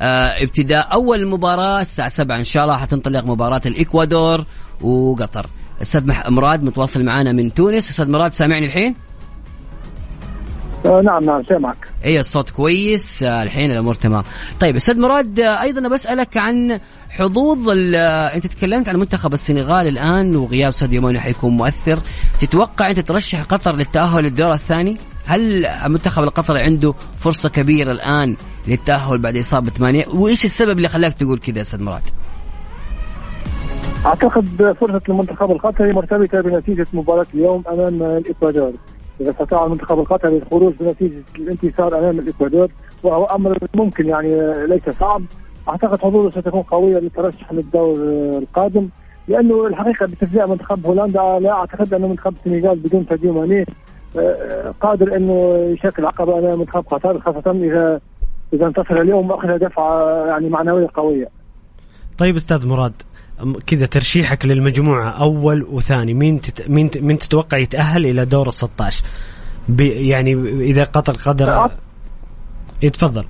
لابتداء أول مباراة الساعة 7 إن شاء الله. حتنطلق مباراة الإكوادور وقطر. أستاذ مراد متواصل معنا من تونس. أستاذ مراد سامعني الحين؟ آه نعم نعم سامعك. اي الصوت كويس. آه، الحين الأمور تمام. طيب أستاذ مراد آه، أيضا بسالك عن حظوظ آه، أنت تكلمت عن منتخب السنغال الآن وغياب ساديو ماني حيكون مؤثر. تتوقع أنت ترشح قطر للتأهل للدور الثاني؟ هل المنتخب القطري عنده فرصة كبيرة الآن للتأهل بعد إصابة ماني وإيش السبب اللي خلاك تقول كذا أستاذ مراد؟ أعتقد فرصة المنتخب القطري مرتبطة بنتيجة مباراة اليوم أمام الإكوادور. إذا استطاع المنتخب القطري الخروج بنتيجة الانتصار أمام الإكوادور وهو أمر ممكن يعني ليس صعب أعتقد حظوظه ستكون قوية للترشح للدور القادم. لأنه الحقيقة بتشجيع منتخب هولندا لا أعتقد انه منتخب السنغال بدون ساديو ماني قادر إنه يشكل عقبة أمام منتخب قطر خاصة اذا إذا انتصر اليوم وأخذ دفعة يعني معنوية قوية. طيب أستاذ مراد كذا ترشيحك للمجموعة أول وثاني مين تت... مين ت... مين تتوقع يتأهل إلى دور ال 16 ب... يعني إذا قطر قدر يتفضل.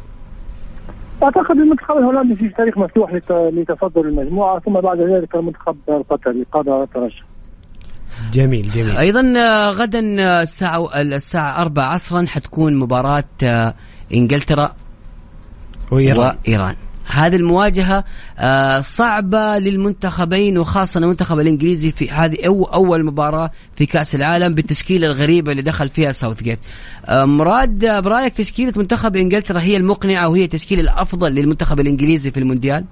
أعتقد المنتخب الهولندي في تاريخ مفتوح لت- لتصدر المجموعة ثم بعد ذلك المنتخب القطري قادر على الترشح. جميل جميل. أيضا آه، غدا آه، الساعة الساعة 4 عصرا حتكون مباراة آه، إنجلترا وإيران. وإيران. هذه المواجهة آه، صعبة للمنتخبين وخاصة المنتخب الإنجليزي في هذه أو أول مباراة في كأس العالم بالتشكيلة الغريبة اللي دخل فيها ساوث جيت مراد برأيك تشكيلة منتخب إنجلترا هي المقنعة وهي التشكيلة الأفضل للمنتخب الإنجليزي في المونديال؟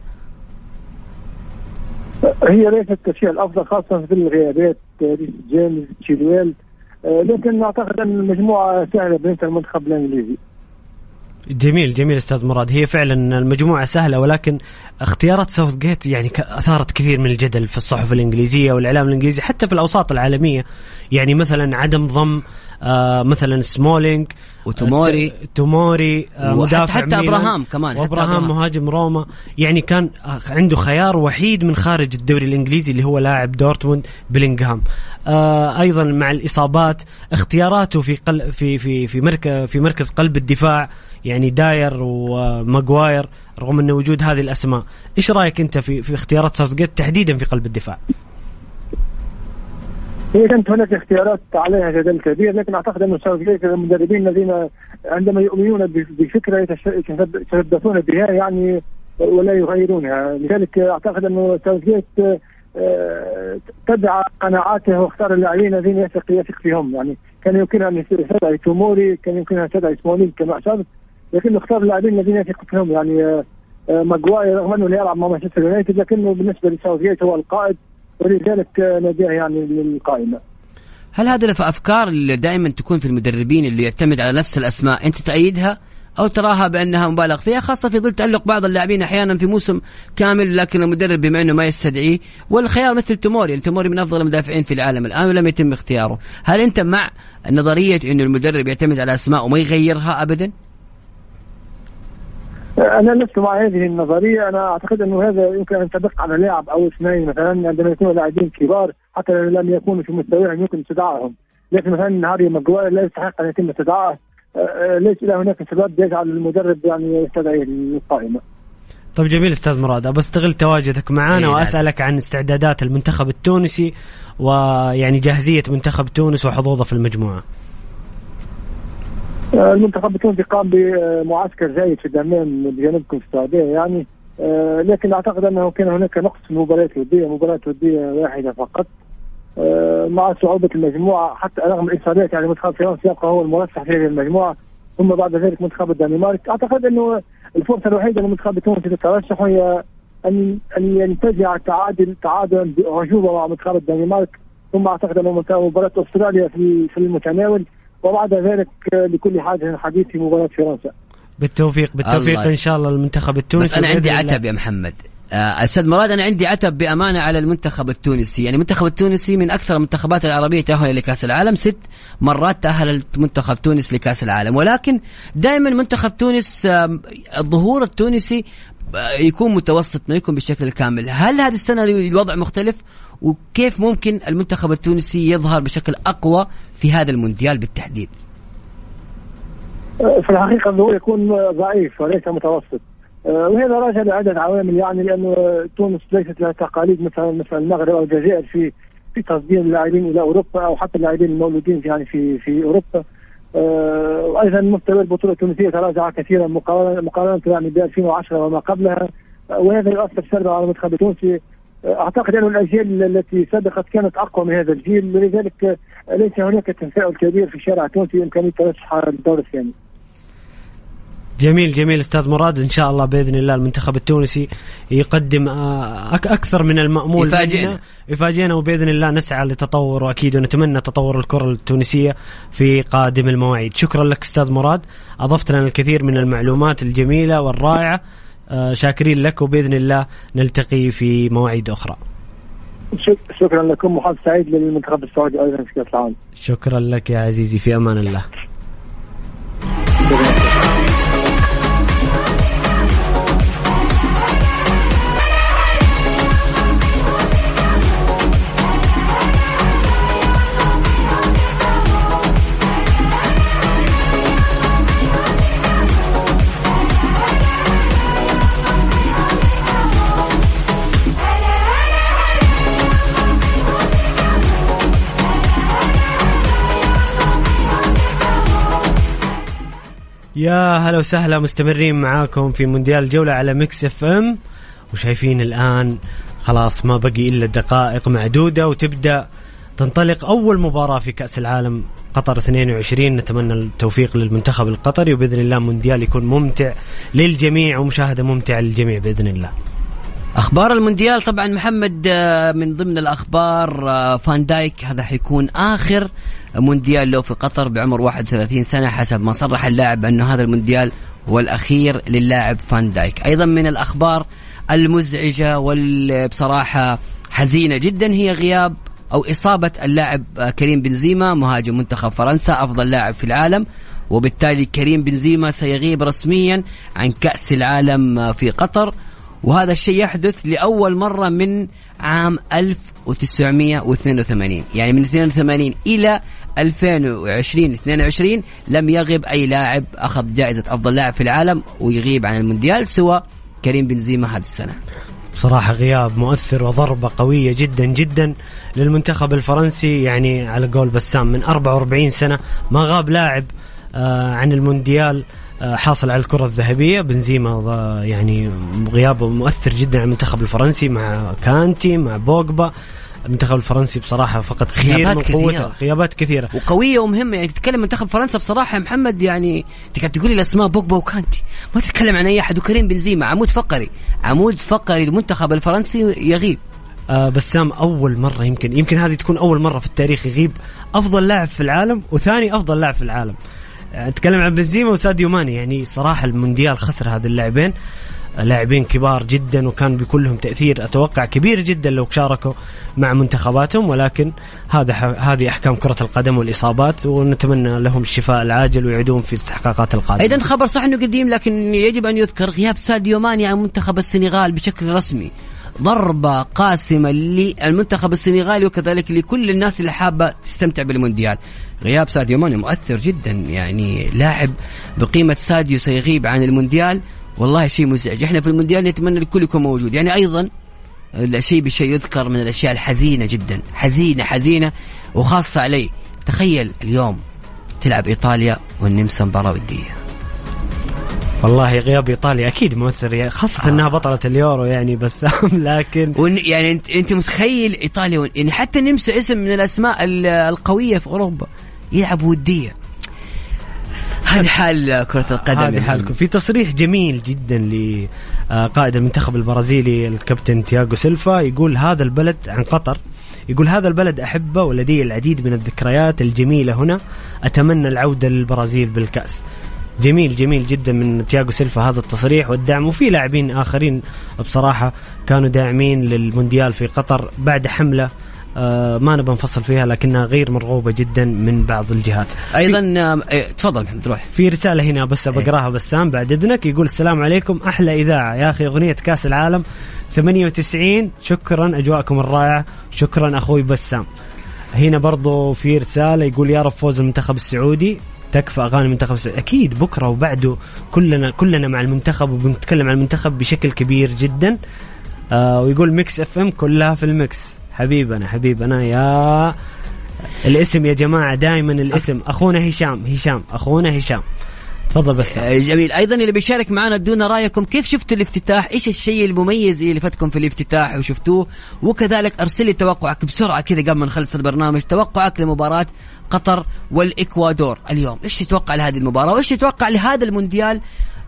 هي ليست التشكيله الأفضل خاصة في الغيابات جيمس تشيلويل آه، لكن أعتقد أن المجموعه سهلة بالنسبة للمنتخب الإنجليزي. جميل جميل أستاذ مراد. هي فعلا المجموعة سهلة ولكن اختيارات ساوث جيت يعني أثارت كثير من الجدل في الصحف الإنجليزية والإعلام الإنجليزي حتى في الأوساط العالمية. يعني مثلا عدم ضم آه مثلا سمولينج وتوموري. توموري آه وحتى- مدافع حتى ميلان، أبراهام كمان، وأبراهام أبراهام. مهاجم روما يعني كان آه، عنده خيار وحيد من خارج الدوري الإنجليزي اللي هو لاعب دورتموند بيلينغهام آه أيضا مع الإصابات اختياراته في قل في في في مركز في مركز قلب الدفاع يعني داير وماجواير رغم أنه وجود هذه الأسماء إيش رأيك أنت في في اختيارات ساوثجيت تحديدا في قلب الدفاع هي كانت هناك اختيارات عليها جدل كبير لكن أعتقد أن ساوثجيت المدربين الذين عندما يؤمنون بفكرة يتش- يتشبثون بها يعني ولا يغيرونها. لذلك أعتقد انه ساوثجيت آه، تبع قناعاته واختار اللاعبين الذين يثق يثق فيهم. يعني كان يمكنها أن يستدعي توموري كان يمكنها أن يستدعي سمولينج كما اشرت لكنه اختار اللاعبين الذين يثق فيهم. يعني آه، آه، ماجواير رغم أنه يلعب مع مانشستر يونايتد لكنه بالنسبة لساوثجيت هو القائد. ولذلك ناداه يعني للقائمة. هل هذا في أفكار اللي دائما تكون في المدربين اللي يعتمد على نفس الأسماء أنت تأيدها أو تراها بأنها مبالغ فيها؟ خاصة في ظل تألق بعض اللاعبين أحيانا في موسم كامل لكن المدرب بما أنه ما يستدعيه والخيار مثل توموري يعني توموري من أفضل المدافعين في العالم الآن ولم يتم اختياره. هل أنت مع نظرية أنه المدرب يعتمد على أسماء وما يغيرها أبدا؟ أنا لست مع هذه النظرية. أنا أعتقد أنه هذا يمكن أن ينطبق على لاعب أو اثنين مثلا عندما يكونوا لاعبين كبار حتى لو لم يكونوا في مستواهم يمكن استدعائهم لكن مثلا هاري ماجواير لا يستحق ان يتم استدعائه آه، آه، ليس له هناك سبب يجعل المدرب يعني يستدعي القائمه طيب جميل أستاذ مراد. ابى أستغل تواجدك معنا إيه، وأسألك عن استعدادات المنتخب التونسي ويعني جاهزية منتخب تونس وحظوظه في المجموعة. المنتخب التونسي قام بمعسكر جيد في الدمام بجانبكم في السعودية يعني آه، لكن أعتقد أنه كان هناك نقص في المباريات الودية مباراة ودية واحدة فقط. آه، مع صعوبة المجموعة حتى رغم الإصابات يعني منتخب فرنسا يبقى هو المرشح في هذه المجموعة ثم بعد ذلك منتخب الدنمارك. أعتقد أنه الفرصة الوحيدة للمنتخب التونسي للترشح هي ان أن ينتزع تعادل تعادل باعجوبه مع منتخب الدنمارك ثم أعتقد أنه مباراة أستراليا في في المتناول. وبعد ذلك لكل حاجة حديث في مباراة فرنسا. بالتوفيق بالتوفيق الله. إن شاء الله المنتخب التونسي. بس أنا عندي عتب يا محمد. آه، أستاذ مراد أنا عندي عتب بأمانة على المنتخب التونسي. يعني المنتخب التونسي من أكثر المنتخبات العربية تاهلا لكاس العالم ست مرات تأهل منتخب تونس لكأس العالم. ولكن دائما منتخب تونس الظهور التونسي يكون متوسط ما يكون بالشكل الكامل. هل هذه السنة الوضع مختلف؟ وكيف ممكن المنتخب التونسي يظهر بشكل أقوى في هذا المونديال بالتحديد؟ في الحقيقة الظهور يكون ضعيف وليس متوسط. آه، وهذا راجع لعده عوامل يعني لأنه تونس ليست لها تقاليد مثلا مثل المغرب أو الجزائر في في تصدير اللاعبين إلى أوروبا أو حتى اللاعبين المولودين يعني في في أوروبا. آه، وأيضا مستوى البطولة التونسية تراجع كثيرا مقارنه مقارنة يعني ب 2010 وما قبلها. آه، وهذا يؤثر سلبا على المنتخب التونسي. آه، أعتقد أن الأجيال التي سبقت كانت أقوى من هذا الجيل. ولذلك آه، ليس هناك تفاؤل كبير في الشارع التونسي بإمكانية ترشح الدور الثاني. جميل جميل أستاذ مراد. إن شاء الله بإذن الله المنتخب التونسي يقدم آه، أكثر من المأمول يفاجئنا. يفاجئنا وبإذن الله نسعى لتطور وأكيد ونتمنى تطور الكرة التونسية في قادم المواعيد. شكرا لك أستاذ مراد. اضفت لنا الكثير من المعلومات الجميلة والرائعة. آه، شاكرين لك وبإذن الله نلتقي في مواعيد أخرى. شك- شكرا لكم وحظ سعيد للمنتخب السعودي أيضا. في كاس العالم شكرا لك يا عزيزي في أمان الله. يا هلا وسهلا مستمرين معاكم في مونديال الجولة على Mix FM. وشايفين الآن خلاص ما بقي إلا دقائق معدودة وتبدأ تنطلق أول مباراة في كأس العالم قطر 22 نتمنى التوفيق للمنتخب القطري وبإذن الله مونديال يكون ممتع للجميع ومشاهدة ممتعة للجميع بإذن الله. أخبار المونديال طبعا محمد آه، من ضمن الأخبار آه، فان دايك هذا حيكون آخر مونديال له في قطر بعمر 31 سنة حسب ما صرح اللاعب أنه هذا المونديال هو الأخير للاعب فان دايك. أيضا من الأخبار المزعجة والبصراحة حزينة جدا هي غياب أو إصابة اللاعب كريم بنزيما مهاجم منتخب فرنسا أفضل لاعب في العالم. وبالتالي كريم بنزيما سيغيب رسميا عن كأس العالم في قطر. وهذا الشيء يحدث لأول مرة من عام 1982 يعني من 82 إلى 2020 22 لم يغب أي لاعب أخذ جائزة أفضل لاعب في العالم ويغيب عن المونديال سوى كريم بنزيما هذه السنة. بصراحة غياب مؤثر وضربة قوية جدا جدا للمنتخب الفرنسي يعني على قول بسام من 44 سنة ما غاب لاعب آه، عن المونديال آه، حاصل على الكرة الذهبية. بنزيما يعني غيابه مؤثر جدا على المنتخب الفرنسي مع كانتي مع بوجبا المنتخب الفرنسي بصراحة فقد كثير من كثيرة. قوته غيابات كثيرة. وقوية ومهمة. يعني تتكلم منتخب فرنسا بصراحة يا محمد يعني انت قاعد تقول لي الأسماء بوجبا وكانتي. ما تتكلم عن أي أحد. وكريم بنزيما عمود فقري. عمود فقري المنتخب الفرنسي يغيب. آه بسام أول مرة يمكن يمكن هذه تكون أول مرة في التاريخ يغيب أفضل لاعب في العالم وثاني أفضل لاعب في العالم. آه، نتكلم عن بنزيما وساديو ماني. يعني صراحة المونديال خسر هذا اللاعبين. لاعبين كبار جدا وكان بيكون لهم تأثير. أتوقع كبير جدا لو شاركوا مع منتخباتهم ولكن هذا هذه أحكام كرة القدم والإصابات ونتمنى لهم الشفاء العاجل ويعودون في الاستحقاقات القادمة. أيضا خبر صح إنه قديم لكن يجب أن يذكر غياب ساديو ماني عن منتخب السنغال بشكل رسمي. ضربة قاسمة للمنتخب السنغالي وكذلك لكل الناس اللي حابة تستمتع بالمونديال. غياب ساديو ماني مؤثر جدا يعني لاعب بقيمة ساديو سيغيب عن المونديال. والله شيء مزعج. إحنا في المونديال نتمنى الكل يكون موجود. يعني أيضا الشيء بشيء يذكر من الأشياء الحزينة جدا. حزينة حزينة وخاصة علي. تخيل اليوم تلعب إيطاليا والنمسا مباراة ودية. والله غياب إيطاليا أكيد مؤثر. يعني خاصة إنها بطلة اليورو يعني بسام *laughs* لكن ون يعني انت أنت متخيل إيطاليا ون- يعني حتى النمسا اسم من الأسماء ال- القوية في أوروبا. يلعب ودية. هذه حال كرة القدم هذه حالكم. في تصريح جميل جدا لقائد المنتخب البرازيلي الكابتن تياغو سيلفا. يقول هذا البلد عن قطر. يقول هذا البلد أحبه ولدي العديد من الذكريات الجميلة هنا. أتمنى العودة للبرازيل بالكأس. جميل جميل جدا من تياغو سيلفا هذا التصريح والدعم. وفي لاعبين آخرين بصراحة كانوا داعمين للمونديال في قطر بعد حملة آه، ما نبى نفصل فيها لكنها غير مرغوبة جدا من بعض الجهات. أيضا آه، إيه، تفضل محمد روح. في رسالة هنا بس بقراها بسام بعد إذنك يقول السلام عليكم أحلى إذاعة يا أخي أغنية كأس العالم 98 شكرا أجواءكم الرائعة شكرا أخوي بسام. هنا برضو في رسالة يقول يا رب فوز المنتخب السعودي تكفى أغاني المنتخب السعودي. أكيد بكرة وبعده كلنا كلنا مع المنتخب وبنتكلم عن المنتخب بشكل كبير جدا. آه ويقول Mix FM كلها في ال Mix. حبيبنا حبيبنا يا الاسم يا جماعة دائما الاسم. أخونا هشام هشام أخونا هشام. تفضل بس. آه، جميل. أيضا اللي بيشارك معنا ادونا رأيكم كيف شفتوا الافتتاح؟ إيش الشيء المميز اللي فاتكم في الافتتاح وشفتوه؟ وكذلك أرسل لي توقعك بسرعة كذا قبل ما نخلص البرنامج. توقعك لمباراة قطر والإكوادور اليوم. إيش تتوقع لهذه المباراة؟ وإيش تتوقع لهذا المونديال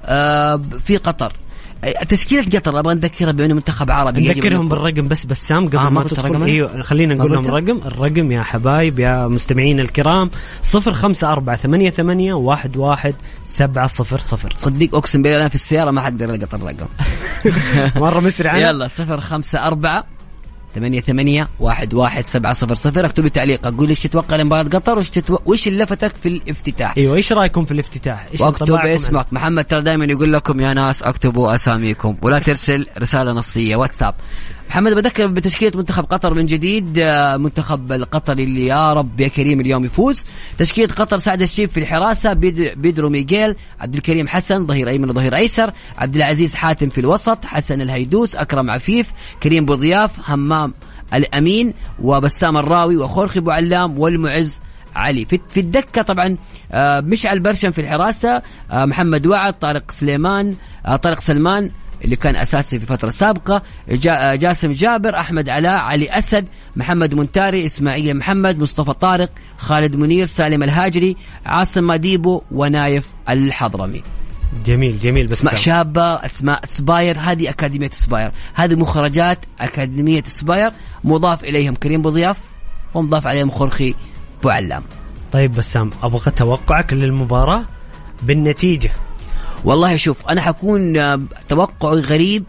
آه في قطر؟ تشكيلة قطر أبغى نذكرها بأنه منتخب عربي نذكرهم بالرقم بس بسام قبل آه، ما تدخل؟ إيوه خلينا نقول لهم؟ الرقم الرقم يا حبايب يا مستمعين الكرام 054 88 11 700 صدق أقسم بالله أنا في السيارة ما حد يلقط الرقم *laughs* مرة مسرع. يلا صفر خمسة أربعة ثمانية ثمانية واحد واحد سبعة صفر صفر. اكتب لي تعليقك قول إيش تتوقع لمباراة قطر وإيش تتو... وش اللي لفتك في الافتتاح؟ أيوه إيش رأيكم في الافتتاح؟ إيش واكتب اسمك. محمد ترى دائما يقول لكم يا ناس أكتبوا أساميكم. ولا ترسل رسالة نصية واتساب. محمد بذكر بتشكيلة منتخب قطر من جديد آه، منتخب القطري اللي يا رب يا كريم اليوم يفوز. تشكيلة قطر سعد الشيب في الحراسة بيد- بيدرو ميغيل عبد الكريم حسن ظهير أيمن وظهير أيسر عبد العزيز حاتم في الوسط حسن الهيدوس أكرم عفيف كريم بوضياف همام الأمين وبسام الراوي وخوخي بو علام والمعز علي. في, في الدكة طبعا آه، مشعل برشم في الحراسة آه، محمد وعد طارق سليمان طارق سلمان اللي كان أساسي في الفترة السابقه جا- جاسم جابر أحمد علاء علي أسد محمد منتاري إسماعيل محمد مصطفى طارق خالد منير سالم الهاجري عاصم ماديبو ونايف الحضرمي. جميل جميل بس أسماء شابة أسماء أسباير هذه أكاديمية أسباير. هذه مخرجات أكاديمية أسباير مضاف إليهم كريم بوضياف ومضاف عليهم خرخي بوعلام طيب بسام أبغى توقعك للمباراة بالنتيجة. والله شوف أنا حكون آه، توقعي غريب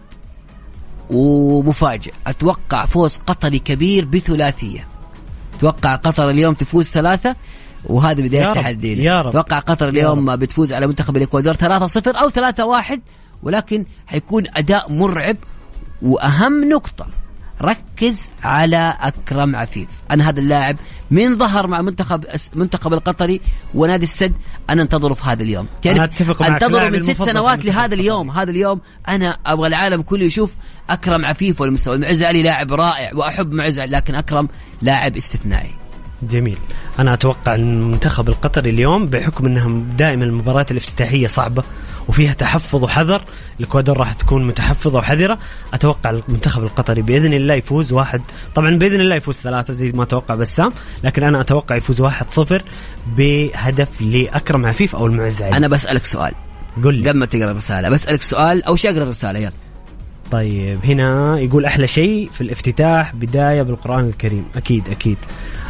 ومفاجئ. أتوقع فوز قطري كبير بثلاثية. أتوقع قطر اليوم تفوز ثلاثة وهذا بداية رب، يا رب. أتوقع قطر اليوم بتفوز على منتخب الإكوادور 3-0 أو 3-1 ولكن حيكون أداء مرعب وأهم نقطة ركز على أكرم عفيف. أنا هذا اللاعب من ظهر مع منتخب منتخب القطري ونادي السد. أنا انتظره في هذا اليوم. أنا أتفق معك، انتظره من ست سنوات لهذا اليوم. هذا اليوم أنا أبغى العالم كله يشوف أكرم عفيف والمستوى. المعز علي لاعب رائع وأحب معز علي لكن أكرم لاعب استثنائي. جميل. أنا أتوقع أن المنتخب القطري اليوم بحكم انها دائما المباريات الافتتاحية صعبة وفيها تحفظ وحذر الإكوادور راح تكون متحفظة وحذرة. أتوقع المنتخب القطري بإذن الله يفوز واحد. طبعا بإذن الله يفوز ثلاثة زي ما توقع بسام لكن أنا أتوقع يفوز واحد صفر بهدف لأكرم عفيف أو المعز علي. أنا بسألك سؤال. قل لي. قبل ما تقرأ الرسالة بسألك سؤال أو شيء أقرأ الرسالة يلا. طيب هنا يقول أحلى شيء في الافتتاح بداية بالقرآن الكريم. أكيد أكيد.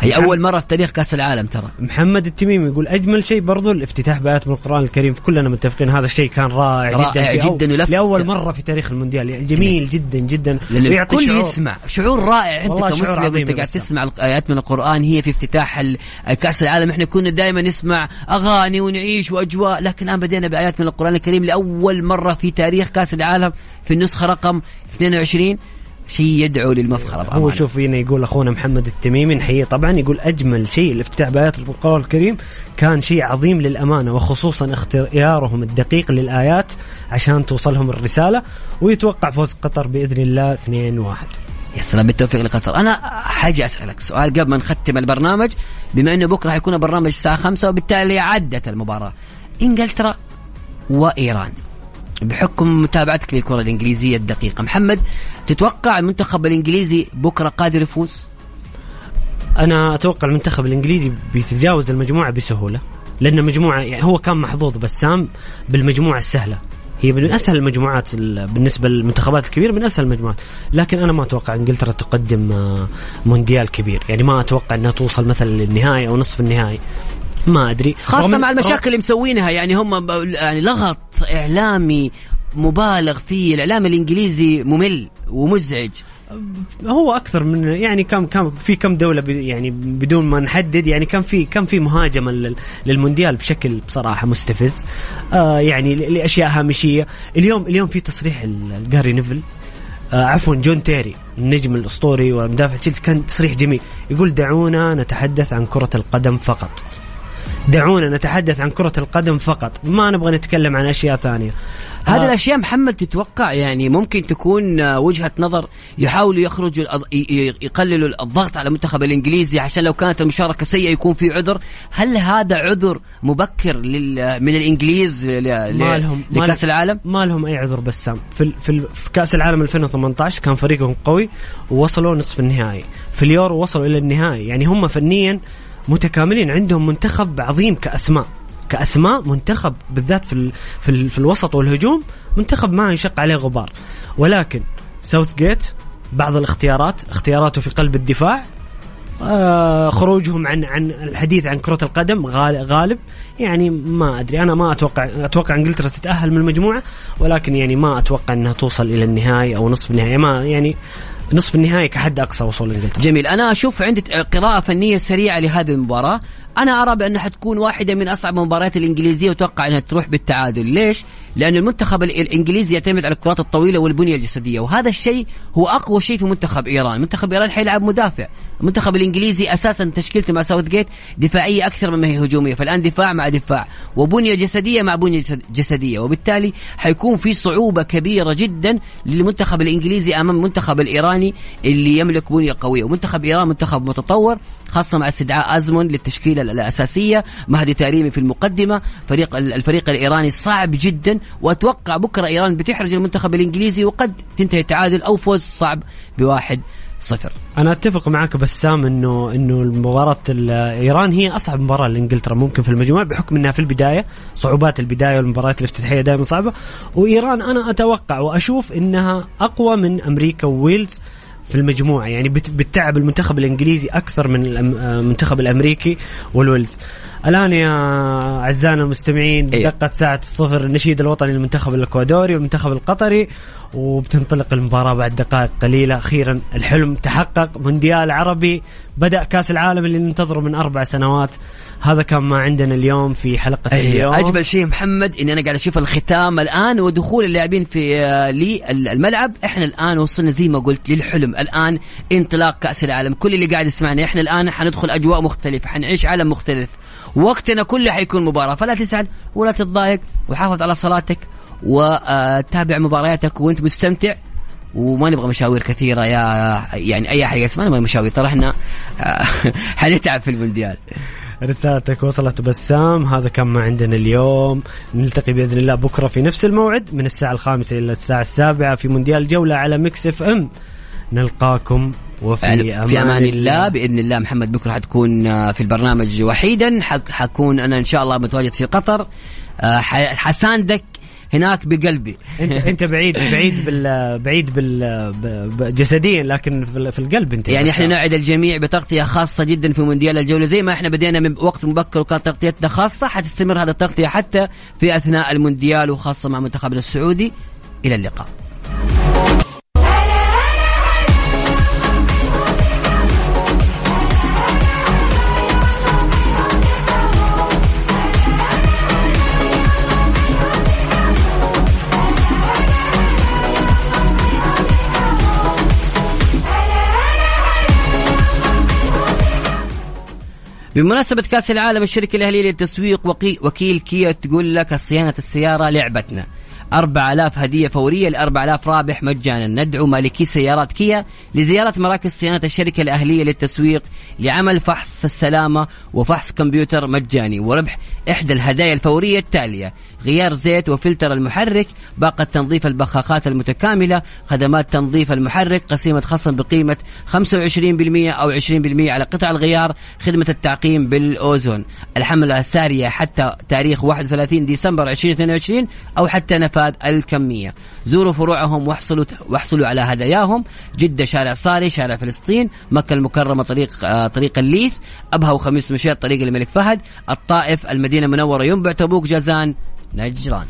هي أول مرة في تاريخ كأس العالم ترى. محمد التميمي يقول أجمل شيء برضو الافتتاح بآيات من القرآن الكريم كلنا متفقين هذا الشيء كان رائع, رائع جدا جداً أول ولفت. لأول مرة في تاريخ المونديال. يعني جميل جدا جدا. الكل. يسمع. شعور رائع أنت كمسلم أنت قاعد. تسمع الآيات من القرآن هي في افتتاح كأس العالم. إحنا كنا دائما نسمع أغاني ونعيش وأجواء لكن الآن بدينا بآيات من القرآن الكريم لأول مرة في تاريخ كأس العالم في النسخة رقم 22 شيء يدعو للمفخرة هو بأمانة. شوف هنا يقول أخونا محمد التميمي نحييه. طبعا يقول أجمل شيء الافتتاح بآيات القران الكريم كان شيء عظيم للأمانة وخصوصا اختيارهم الدقيق للآيات عشان توصلهم الرسالة ويتوقع فوز قطر بإذن الله 2-1 يا سلام بالتوفيق لقطر. أنا حاجي أسألك سؤال قبل ما نختم البرنامج. بما إنه بكرة حيكون البرنامج الساعة 5 وبالتالي عدت المباراة إنجلترا وإيران. بحكم متابعتك للكرة الإنجليزية الدقيقة. محمد تتوقع المنتخب الإنجليزي بكرة قادر يفوز؟ أنا أتوقع المنتخب الإنجليزي بيتجاوز المجموعة بسهولة لأن مجموعة يعني هو كان محظوظ بسام بالمجموعة السهلة. هي من أسهل المجموعات ال- بالنسبة للمنتخبات الكبيرة من أسهل المجموعات. لكن أنا ما أتوقع إنجلترا تقدم آه، مونديال كبير. يعني ما أتوقع إنها توصل مثلا للنهائي أو نصف النهائي. ما أدري. خاصة رغم- مع المشاكل اللي مسوينها يعني هم يعني لغط إعلامي مبالغ فيه. الإعلام الإنجليزي ممل ومزعج. هو أكثر من يعني كم كم في كم دولة يعني بدون ما نحدد يعني كان في كم في مهاجمه لل- للمونديال بشكل بصراحة مستفز. آه يعني لأشياء هامشية. اليوم اليوم في تصريح ل- لجاري نيفيل. آه عفوا جون تيري النجم الأسطوري ومدافع تشيلسي. كان تصريح جميل. يقول دعونا نتحدث عن كرة القدم فقط. دعونا نتحدث عن كرة القدم فقط ما نبغى نتكلم عن أشياء ثانية. هذه آه، الأشياء محمد تتوقع يعني ممكن تكون آه، وجهة نظر يحاولوا يخرجوا يقللوا الضغط على المنتخب الإنجليزي عشان لو كانت المشاركة سيئة يكون في عذر، هل هذا عذر مبكر لل من الإنجليز ل- ما لهم لهم- العالم؟ ما لهم أي عذر بسام في ال- في, ال- في كأس العالم 2018 كان فريقهم قوي ووصلوا نصف النهائي. في اليورو وصلوا إلى النهائي. يعني هم فنيا متكاملين عندهم منتخب عظيم كأسماء. كأسماء منتخب بالذات في في, في الوسط والهجوم منتخب ما يشق عليه غبار. ولكن ساوث جيت بعض الاختيارات اختياراته في قلب الدفاع آه خروجهم عن عن الحديث عن كرة القدم غال- غالب. يعني ما أدري أنا ما أتوقع أتوقع إنجلترا تتأهل من المجموعة ولكن يعني ما أتوقع إنها توصل إلى النهائي أو نصف النهائي. ما يعني نصف النهائي كحد أقصى وصول انجلترا جميل. أنا أشوف عندي قراءة فنية سريعة لهذه المباراة. أنا أرى بأنها حتكون واحدة من أصعب المباريات الإنجليزية وأتوقع أنها تروح بالتعادل. ليش؟ لأن المنتخب ال- الإنجليزي يعتمد على الكرات الطويلة والبنية الجسدية وهذا الشيء هو أقوى شيء في منتخب إيران. منتخب إيران حيلعب مدافع. المنتخب الإنجليزي أساسا تشكيلته مع ساوث جيت دفاعية أكثر مما هي هجومية فالآن دفاع مع دفاع وبنية جسدية مع بنية جسد- جسدية وبالتالي حيكون في صعوبة كبيرة جدا للمنتخب الإنجليزي أمام المنتخب الإيراني اللي يملك بنية قوية. ومنتخب إيران منتخب متطور خاصة مع استدعاء أزمون للتشكيلة الأساسية مهدي تاريمي في المقدمة فريق الفريق الإيراني صعب جدا واتوقع بكرة إيران بتحرج المنتخب الإنجليزي وقد تنتهي تعادل أو فوز صعب بواحد صفر. أنا أتفق معك بسام انه إنه المباراة ال- ايران هي أصعب مباراة لإنجلترا ممكن في المجموعة بحكم إنها في البداية صعوبات البداية والمباريات الافتتاحية دائما صعبة. وإيران أنا أتوقع وأشوف إنها أقوى من أمريكا وويلز في المجموعة يعني بت- بتتعب المنتخب الإنجليزي أكثر من آه، المنتخب الأمريكي والويلز. الآن يا أعزائنا المستمعين إيه. دقت ساعة الصفر النشيد الوطني للمنتخب الإكوادوري والمنتخب القطري وبتنطلق المباراة بعد دقائق قليلة. أخيرا الحلم تحقق مونديال عربي بدأ كأس العالم اللي ننتظره من أربع سنوات. هذا كان ما عندنا اليوم في حلقة اليوم. أيه أجمل شيء محمد إني أنا قاعد أشوف الختام الآن ودخول اللاعبين في آه، للملعب إحنا الآن وصلنا زي ما قلت للحلم. الآن انطلاق كأس العالم. كل اللي قاعد يسمعنا إحنا الآن حندخل أجواء مختلفة حنعيش عالم مختلف. وقتنا كله حيكون مباراة. فلا تزعل ولا تتضايق وحافظ على صلاتك وتابع مبارياتك وانت مستمتع. وما نبغى مشاوير كثيرة يا يعني أي حاجة اسمها نبغى مشاوير. ترى إحنا آه، *laughs* حنتعب في المونديال. رسالتك وصلت بسام. هذا كان ما عندنا اليوم. نلتقي بإذن الله بكرة في نفس الموعد من الساعة الخامسة إلى الساعة السابعة في مونديال جولة على Mix FM. نلقاكم وفي أمان, في أمان الله بإذن الله محمد بكره حتكون آه، في البرنامج وحيدا. حك- حكون أنا إن شاء الله متواجد في قطر. آه، حساندك هناك بقلبي. أنت *laughs* أنت بعيد بعيد بال بعيد بال جسديا لكن في ال- في القلب أنت يعني. إحنا نوعد الجميع بتغطية خاصة جدا في مونديال الجولة. زي ما إحنا بدينا من وقت مبكر وكانت تغطيتنا خاصة حتستمر هذا التغطية حتى في أثناء المونديال وخاصة مع منتخبنا السعودي. إلى اللقاء. بمناسبة كأس العالم الشركة الأهلية للتسويق وكيل كيا تقول لك صيانة السيارة لعبتنا. 4000 هدية فورية ل 4000 رابح مجانا. ندعو مالكي سيارات كيا لزيارة مراكز صيانة الشركة الأهلية للتسويق لعمل فحص السلامة وفحص كمبيوتر مجاني وربح إحدى الهدايا الفورية التالية. غيار زيت وفلتر المحرك باقة تنظيف البخاخات المتكاملة خدمات تنظيف المحرك قسيمة خصم بقيمة 25% أو 20% على قطع الغيار خدمة التعقيم بالأوزون. الحملة سارية حتى تاريخ 31 ديسمبر 2022 أو حتى نفاذ الكمية. زوروا فروعهم واحصلوا واحصلوا على هداياهم. جدة شارع صاري شارع فلسطين مكة المكرمة طريق آه طريق الليث. أبها وخميس مشيط طريق الملك فهد. الطائف المدينة المنورة ينبع تبوك جازان. 来济南